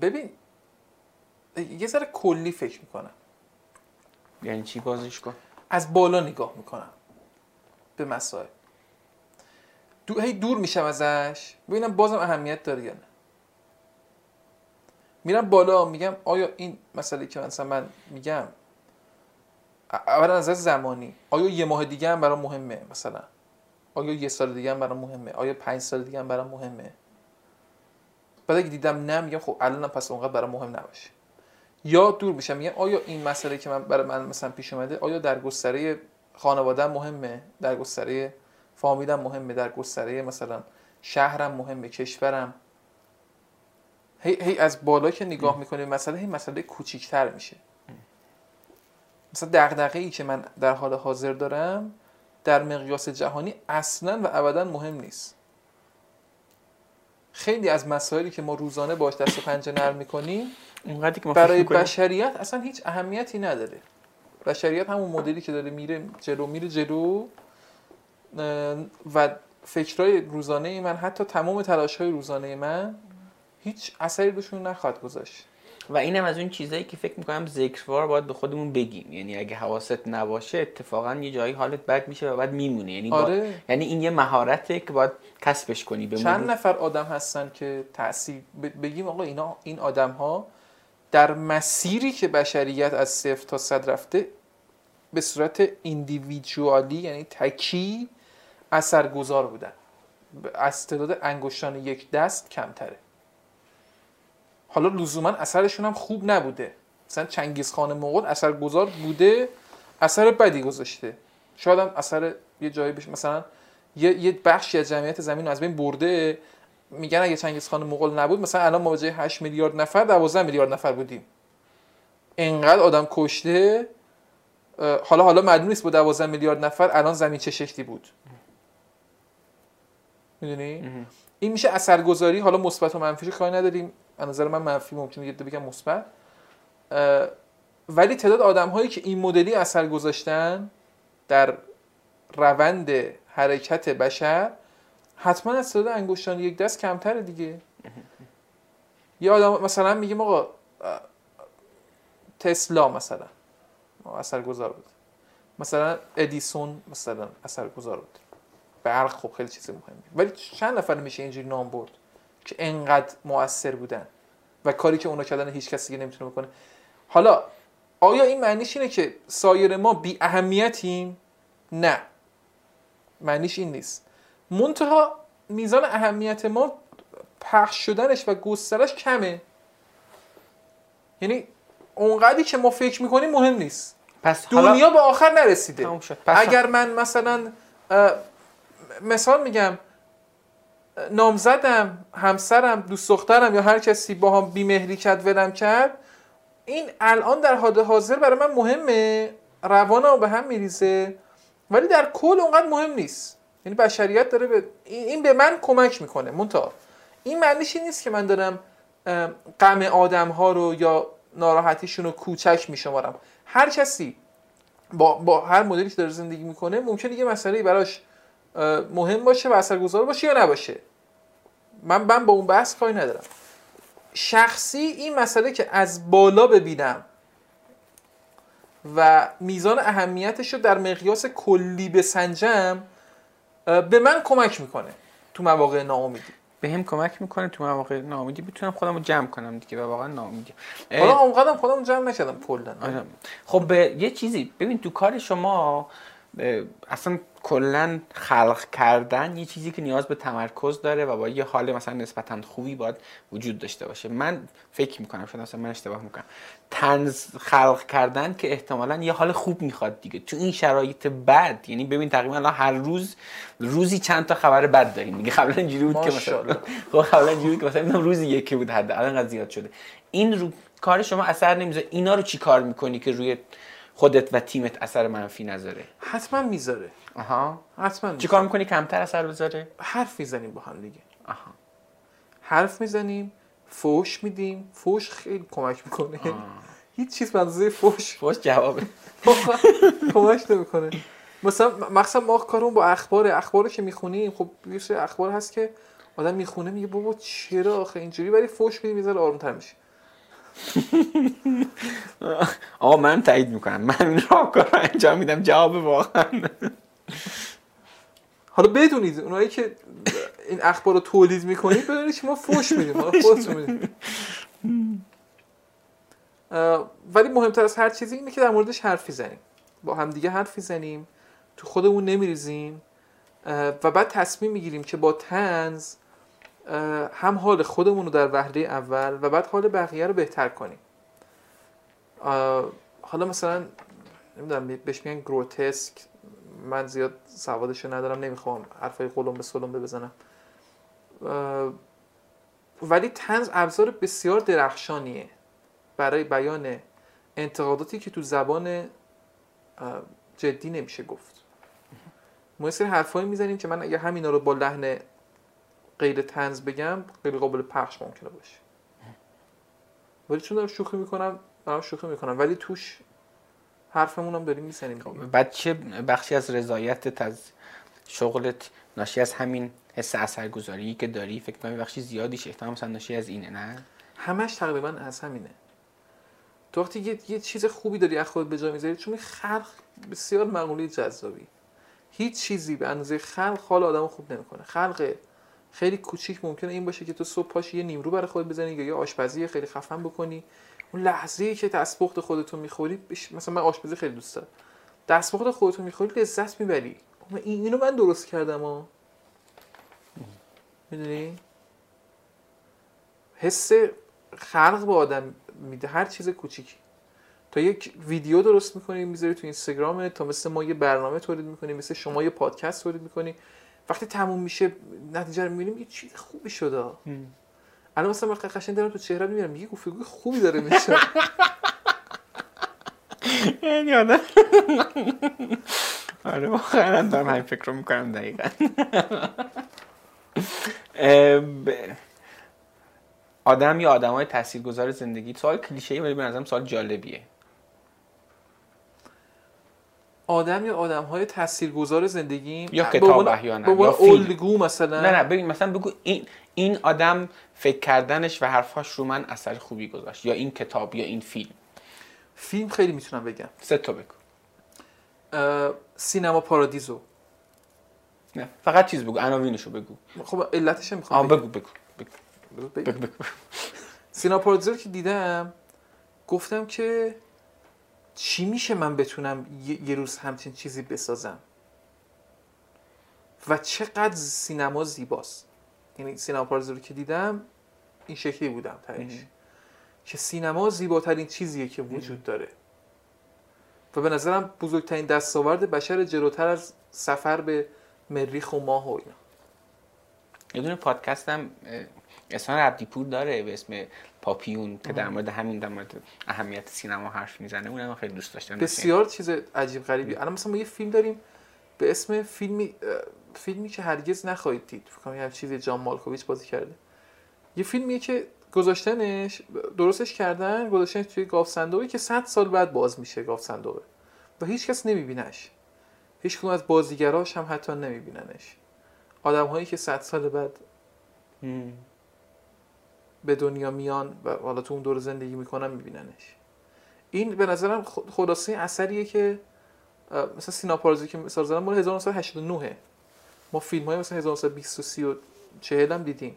ببین یه ذره کلی فکر می‌کنم. یعنی چی بازش کن؟ از بالا نگاه می‌کنم. به مسائل. دو هی دور میشم ازش ببینم بازم اهمیت داره یا نه. میرم بالا میگم آیا این مسئله که مثلا من میگم اولا از زمانی آیا یه ماه دیگه هم برام مهمه مثلا؟ آیا یه سال دیگه هم برام مهمه؟ آیا پنج سال دیگه هم برام مهمه؟ بعد اگه دیدم نه میگم خب الانم پس اونقدر برام مهم نباشه. یا دور میشم میگم آیا این مسئله که من برای من مثلا پیش اومده آیا در گستره خانواده مهمه در گستره فامیلم مهمه در گستره مثلا شهرم مهمه کشورم هی, هی از بالا که نگاه می‌کنه مسئله هی مسئله کوچیکتر میشه. مثلا دغدغه ای که من در حال حاضر دارم در مقیاس جهانی اصلا و ابدا مهم نیست. خیلی از مسائلی که ما روزانه باش دست و پنجه نرم می‌کنیم برای. بشریت اصلا هیچ اهمیتی نداره. بشریت همون مدلی که داره میره جلو میره جلو و فکرهای روزانه من حتی تمام تلاش های روزانه من هیچ اثری روشون نخواهد گذاشت و اینم از اون چیزایی که فکر می‌کنم ذکروار باید به خودمون بگیم یعنی اگه حواست نباشه اتفاقا یه جایی حالت بد میشه و بعد میمونه یعنی با- آره. یعنی این یه مهارته که باید کسبش کنی به چند. نفر آدم هستن که تاثیر ب- بگیم آقا اینا این آدم ها در مسیری که بشریت از صفر تا صد رفته به صورت ایندیویدوالی یعنی تکی اثرگذار بودن. از تعداد انگشتان یک دست کمتره. حالا لزوما اثرشون هم خوب نبوده. مثلا چنگیز خان مغول اثرگذار بوده اثر بدی گذاشته. شاید هم اثر یه جایی بشه. مثلا یه یه بخشی از جمعیت زمین از بین برده. میگن اگه چنگیز خان مغول نبود مثلا الان ما 8 میلیارد نفر 12 میلیارد نفر بودیم. انقدر آدم کشته حالا حالا معلوم نیست با 12 میلیارد نفر الان زمین چه شکلی بود. می‌دونی؟ این میشه اثرگذاری. حالا مثبت و منفیش کاری نداریم. از نظر من منفی ممکنه یه بگم مثبت. ولی تعداد آدم هایی که این مدلی اثر گذاشتن در روند حرکت بشر حتما از تعداد انگشتان یک دست کمتره دیگه. یه آدم مثلا میگیم آقا تسلا مثلا اثرگذار بود. مثلا ادیسون مثلا اثرگذار بود. برق خب خیلی چیز مهمی. ولی چند نفر میشه اینجوری نام برد که انقدر موثر بودن و کاری که اونا کردن هیچ کسی دیگه نمی‌تونه بکنه. حالا آیا این معنیش اینه که سایر ما بی اهمیتیم نه. معنیش این نیست. منتها میزان اهمیت ما پخش شدنش و گسترش کمه. یعنی اونقدری که ما فکر می‌کنیم مهم نیست. پس دنیا به آخر نرسیده. اگر من مثلا مثال میگم نامزدم همسرم دوست دخترم یا هر کسی با هم بیمهری کرد ولم کرد این الان در حال حاضر برای من مهمه. روانم به هم میریزه. ولی در کل اونقدر مهم نیست. یعنی بشریت داره به این به من کمک می‌کنه منتها. این معنیش نیست که من دارم غم آدم ها رو یا ناراحتیشون رو کوچک میشمارم. هر کسی با, با هر مدلی که داره زندگی می‌کنه ممکنه یه مسئله براش مهم باشه و اثرگذار باشه یا نباشه. من من با اون بحث کاری ندارم. شخصی این مسئله که از بالا ببینم و میزان اهمیتش رو در مقیاس کلی بسنجم به من کمک می‌کنه تو مواقع ناامیدی. به هم کمک می‌کنه تو مواقع ناامیدی. بتونم خودم رو جمع کنم دیگه و واقعا ناامیدی. حالا اونقدرم خودم جمع نکردم کلا. آره. خب به یه چیزی. ببین تو کار شما اصلا کلا خلق کردن یه چیزی که نیاز به تمرکز داره و با یه حال مثلا نسبتا خوبی باید وجود داشته باشه. من فکر می‌کنم شاید مثلا من اشتباه می‌کنم. تنز خلق کردن که احتمالا یه حال خوب می‌خواد دیگه. تو این شرایط بد یعنی ببین تقریبا الان هر روز روزی چند تا خبر بد داریم. میگه قبلا اینجوری بود که مثلا خب قبلا اینجوری که مثلا روزی یکی بود حد الان زیاد شده. این رو کار شما اثر نمی‌ذاره. اینا رو چی کار می‌کنی که روی خودت و تیمت اثر منفی نذاره؟ حتما می‌ذاره. آها. حتما چیکار می‌کنی؟ کمتر اثر بذاره؟ حرف می‌زنیم با هم دیگه. آها. حرف می‌زنیم فوش میدیم. فوش خیلی کمک می‌کنه. هیچ چیز بنزه فوش. فوش جوابه. کمک نمی‌کنه. مثلا مخصوصا ما کارون با اخبار اخبار که می‌خونیم خب یه اخبار هست که آدم می‌خونه میگه بابا چرا آخه؟ اینجوری ولی فوش میدیم یه آرومتر میشه آقا من تایید می‌کنم. من راهکار رو انجام میدم. جواب واقعا. حالا بدونید اونایی که این اخبار رو تولید می‌کنید بدونید که ما فوش میدیم خودتون میدیم. ولی مهمتر از هر چیزی اینه که در موردش حرفی زنیم. با همدیگه حرفی زنیم تو خودمون نمیریزیم و بعد تصمیم می‌گیریم که با تنز هم حال خودمون رو در وهله اول و بعد حال بقیه رو بهتر کنیم. حالا مثلا نمی‌دونم بهش میگن گروتسک من زیاد سوادشو ندارم نمی‌خوام حرفای قلم به سلم بزنم. ولی تنز ابزار بسیار درخشانیه برای بیان انتقاداتی که تو زبان جدی نمیشه گفت. ما سری حرفایی می‌زنیم که من اگه همینا رو با لحن غیر تنز بگم غیر قابل پخش ممکنه باشه. ولی چون دارم شوخی می‌کنم دارم شوخی می‌کنم. ولی توش حرفمون هم داریم می‌زنیم بعد چه بخشی از رضایتت از شغلت ناشی از همین حس اثرگذاری که داری؟ فکر کنم بخشی زیادیش احتمال مثلا ناشی از اینه نه؟ همش تقریبا از همینه. تو وقتی یه, یه چیز خوبی داری از خود به جا می‌ذاری چون خلق بسیار مقوله جذابی. هیچ چیزی به اندازه خلق حال آدم خوب نمی‌کنه. خلق خیلی کوچیک ممکنه این باشه که تو صبح پاشی یه نیمرو برای خود بزنی یا یه آشپزی خیلی خفن بکنی. اون لحظه ای که دستپخت خودتو می‌خوری مثلا من آشپزی خیلی دوست دارم. دستپخت خودتو می‌خوری لذت می‌بری. این اینو من درست کردم ها. می‌دونی؟ حس خلق به آدم میده هر چیز کوچیکی. تا یک ویدیو درست می‌کنی می‌ذاری تو اینستاگرام تا مثل ما یه برنامه تولید می‌کنی مثل شما یه پادکست تولید می‌کنی. وقتی تموم میشه نتیجه رو می‌بینیم یه چیز خوبی شده الان مثلا وقتی قشنگ دارم تو چهره می‌بینم. یه گفتگوی خوبی داره میشه. یعنی آدم آره واقعا دارم همین فکر رو می‌کنم دقیقا. آدم یا آدم های تاثیرگذار زندگی سوال کلیشه ولی به نظرم سوال جالبیه. آدم یا آدم های تاثیرگذار زندگی؟ یا کتاب احیانا یا الگو مثلا؟ نه نه ببین مثلا بگو این این آدم فکر کردنش و حرفاش رو من اثر خوبی گذاشت. یا این کتاب یا این فیلم. فیلم خیلی می‌تونم بگم. سه تا بگو. سینما پارادیزو. نه فقط چیز بگو عناوینشو بگو. خب علتش می‌خوام بگو بگو بگو. بگو, بگو. سینما پارادیزو که دیدم گفتم که چی میشه من بتونم یه روز همچین چیزی بسازم؟ و چقدر سینما زیباست. یعنی سینما پارادیزو رو که دیدم این شکلی بودم تایش که سینما زیباترین چیزیه که وجود داره. و به نظرم بزرگترین دستاورد بشر جلوتر از سفر به مریخ و ماه و اینا. یه دونه پادکستم اسمان عبدیپور داره به اسم پاپیون که در مورد همین در مورد اهمیت سینما حرف می‌زنه. اونم خیلی دوست داشتم. بسیار چیز عجیب غریبی. الان مثلا ما یه فیلم داریم به اسم فیلمی فیلمی که هرگز نخواهید دید. فکر کنم یه چیزی جان مالکوویچ بازی کرده. یه فیلمیه که گذاشتنش درستش کردن گذاشتنش توی گاف صندوقی که 100 سال بعد باز میشه گاف صندوقه. و هیچ کس نمیبینش. هیچ از بازیگراش هم حتی نمیبیننش. آدم هایی که 100 سال بعد به دنیا میان و حالا تو اون دور زندگی می‌کنن میبیننش. این به نظرم خلاصه اثریه که مثلا سینا پارزی که مثال زدم مال 1989 ما فیلم های مثلا 1920 و 30 و 40 هم دیدیم.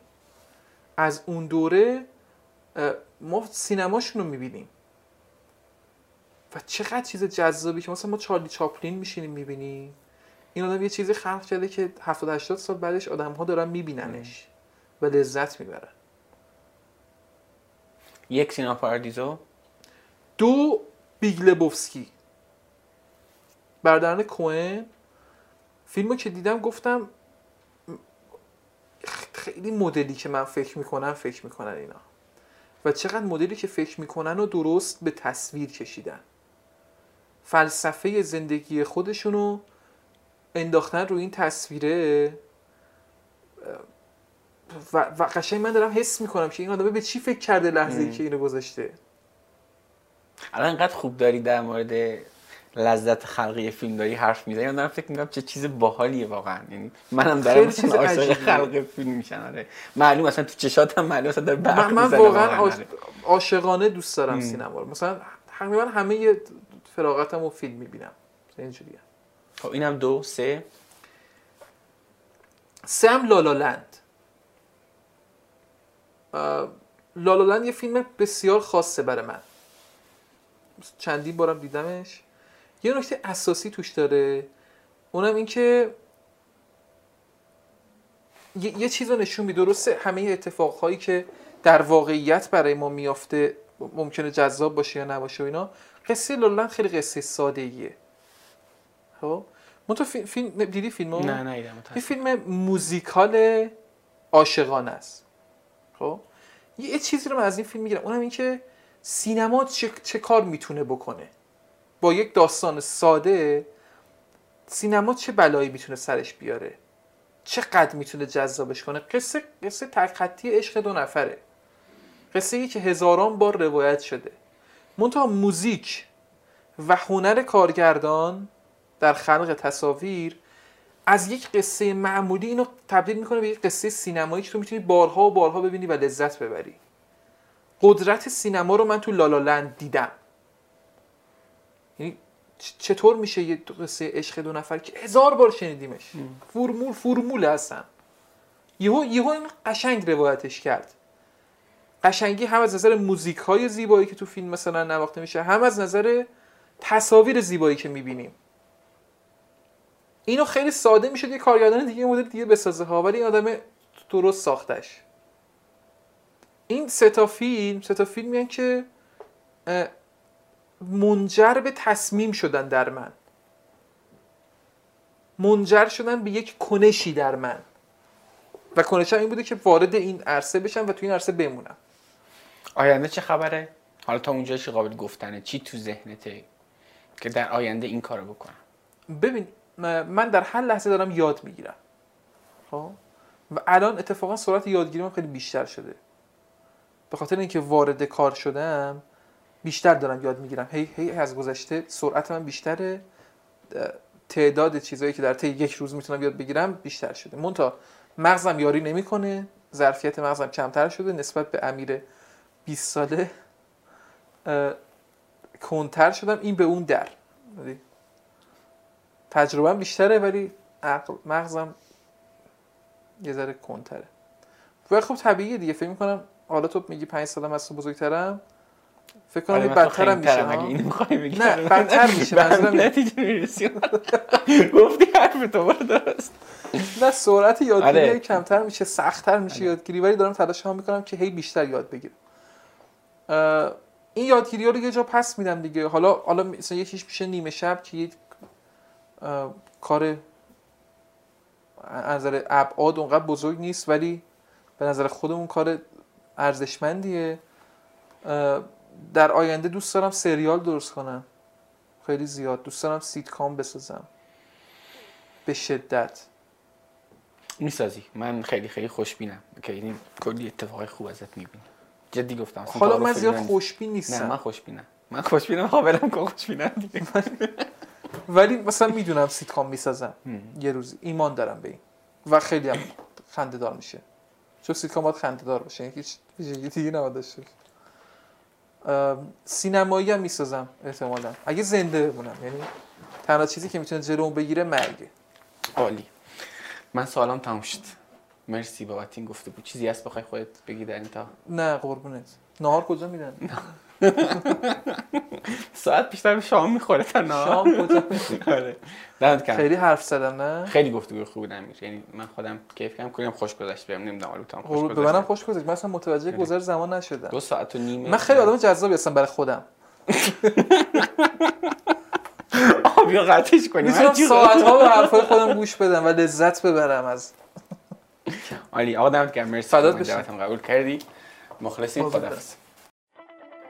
از اون دوره ما سینماشون رو می‌بینیم. و چقدر چیز جذابی که مثلا ما چارلی چاپلین میشینیم می‌بینیم. این آدم یه چیزی خلق کرده که 70 80 سال بعدش آدم ها دارن میبیننش و لذت می‌برن. یک سینا پاردیزو دو بیگ لبوفسکی. بردرن کوهن فیلمو که دیدم گفتم خیلی مدلی که من فکر می‌کنم فکر می‌کنن اینا. و چقدر مدلی که فکر می‌کنن و درست به تصویر کشیدن. فلسفه زندگی خودشونو انداختن روی این تصویره. و, و قشنگ من دارم حس می‌کنم که این آدمه به چی فکر کرده لحظه ای که اینو گذاشته. الان انقدر خوب داری در مورد لذت خلقی فیلم داری حرف می‌زنی. من دارم فکر می‌کنم چه چیز باحالیه واقعا. یعنی منم دارم چیز عاشق خلق فیلم میشن آره. معلوم مثلا تو چشاتم معلوم مثلا داره من, من واقعا عاشقانه دوست دارم سینما رو. مثلا تقریبا همه فراغتم و فیلم می‌بینم. اینجوریه خب اینم دو سه. سه هم لالالند لالالند یه فیلم بسیار خاصه برای من. چندین بارم دیدمش؟ یه نکته اساسی توش داره اونم این که یه, یه چیز رو نشون میده درسته همه اتفاقهایی که در واقعیت برای ما میافته ممکنه جذاب باشه یا نباشه و اینا قصه لالن خیلی قصه ساده ایه خب تو فیلم دیدی فیلمو؟ نه نه یه فیلم موزیکال عاشقانه است. خب؟ یه چیزی رو من از این فیلم می‌گیرم اونم این که سینما چه, چه کار می‌تونه بکنه. با یک داستان ساده سینما چه بلایی می‌تونه سرش بیاره؟ چقدر می‌تونه جذابش کنه؟ قصه قصه تک عشق دو نفره. قصه ای که هزاران بار روایت شده. منتها موزیک و هنر کارگردان در خلق تصاویر از یک قصه معمولی اینو تبدیل می‌کنه به یک قصه سینمایی که تو می‌تونی بارها و بارها ببینی و لذت ببری. قدرت سینما رو من تو لالالند دیدم. یعنی چطور میشه یه قصه عشق دو نفر که هزار بار شنیدیمش؟ فرمول فرمول هستن. یهو یهو این قشنگ روایتش کرد. قشنگی هم از نظر موزیک های زیبایی که تو فیلم مثلا نواخته میشه هم از نظر تصاویر زیبایی که می‌بینیم. اینو خیلی ساده میشه یه کارگردان دیگه مدل دیگه بسازه ها ولی این آدم درست ساختش. این سه تا فیلم سه تا فیلمی که منجر به تصمیم شدن در من. منجر شدن به یک کنشی در من. و کنشم این بوده که وارد این عرصه بشم و تو این عرصه بمونم. آینده چه خبره؟ حالا تا اونجا چی قابل گفتنه؟ چی تو ذهنته که در آینده این کارو بکنم. ببین من در هر لحظه دارم یاد می‌گیرم. خب؟ و الان اتفاقا سرعت یادگیریم خیلی بیشتر شده. به خاطر اینکه وارد کار شدم بیشتر دارم یاد می‌گیرم. هی هی از گذشته سرعت من بیشتره. تعداد چیزهایی که در طی یک روز می‌تونم یاد بگیرم بیشتر شده. مونتا مغزم یاری نمی‌کنه ظرفیت مغزم کمتر شده نسبت به امیر 20 ساله کنتر شدم. این به اون در. ولی تجربهم بیشتره ولی عقل مغزم یه ذره کنتره و خب طبیعیه دیگه. فکر می‌کنم حالا تو میگی پنج سالم از تو بزرگترم. فکر کنم آره، یه من بدترم میشه اگه؟ اینو می‌خوای بگی. نه، بدتر میشه. منظورم اینه. نتیجه می‌رسی. گفتی حرف تو درست نه سرعت یادگیری آره. کمتر میشه سختتر میشه یادگیری ولی دارم تلاش ها می‌کنم که هی بیشتر یاد بگیرم این یادگیری ها رو یه جا پس میدم دیگه حالا حالا مثلا یکیش میشه نیمه شب که یک اه، کار از نظر ابعاد اونقدر بزرگ نیست ولی به نظر خودمون کار ارزشمندیه در آینده دوست دارم سریال درست کنم. خیلی زیاد. دوست دارم سیتکام بسازم. به شدت. می‌سازی. من خیلی خیلی خوشبینم. که این کلی اتفاقای خوب ازت می‌بینم. جدی گفتم. حالا من زیاد. خوشبین نه نیستم. من خوشبینم. من خوشبینم قابلم که خوشبینم دیگه. ولی مثلا می‌دونم سیتکام می‌سازم. یه روزی. ایمان دارم به این. و خیلی هم خنده دار میشه. چون سیتکام باید خنده دار باشه. یعنی هیچ ویژگی دیگه نباید داشته سینمایی هم می‌سازم احتمالا. اگه زنده بمونم یعنی تنها چیزی که می‌تونه جلوم بگیره مرگه. عالی. من سوالم تموم شد. مرسی بابت این گفته بود چیزی هست بخوای خودت بگی در انتها نه قربونت. نهار کجا میدن؟ ساعت بیشتر به شام می‌خوره تا نه شام کجا؟ آره. خیلی حرف زدم نه؟ خیلی گفتگو خوبی بود امیر. یعنی من خودم کیف کردم کلیم خوش گذشت. بهم نمی‌دونم حالا تو هم خوش قربون- به منم گذشت خوش گذشت. من اصلا متوجه خیلی. گذر زمان نشدم. دو ساعت و نیمه من خیلی آدم جذابی هستم برای خودم. آب یا قطعش کنیم. می‌تونم ساعت ها به حرفای خودم گوش بدم و لذت ببرم از عالی. آقا دمت گرم. مرسی فدات که من قبول کردی. مخلصیم. خدافظ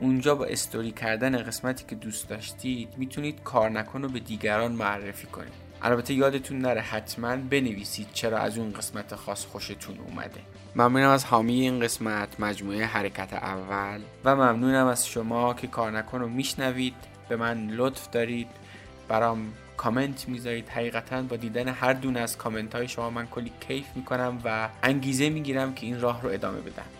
اونجا با استوری کردن قسمتی که دوست داشتید می‌تونید کار نکن رو به دیگران معرفی کنید. البته یادتون نره حتما بنویسید چرا از اون قسمت خاص خوشتون اومده. ممنونم از حامی این قسمت مجموعه حرکت اول. و ممنونم از شما که کار نکن رو میشنوید. به من لطف دارید. برام کامنت می‌ذارید. حقیقتا با دیدن هر دونه از کامنت های شما من کلی کیف می‌کنم و انگیزه می‌گیرم که این راه رو ادامه بدم.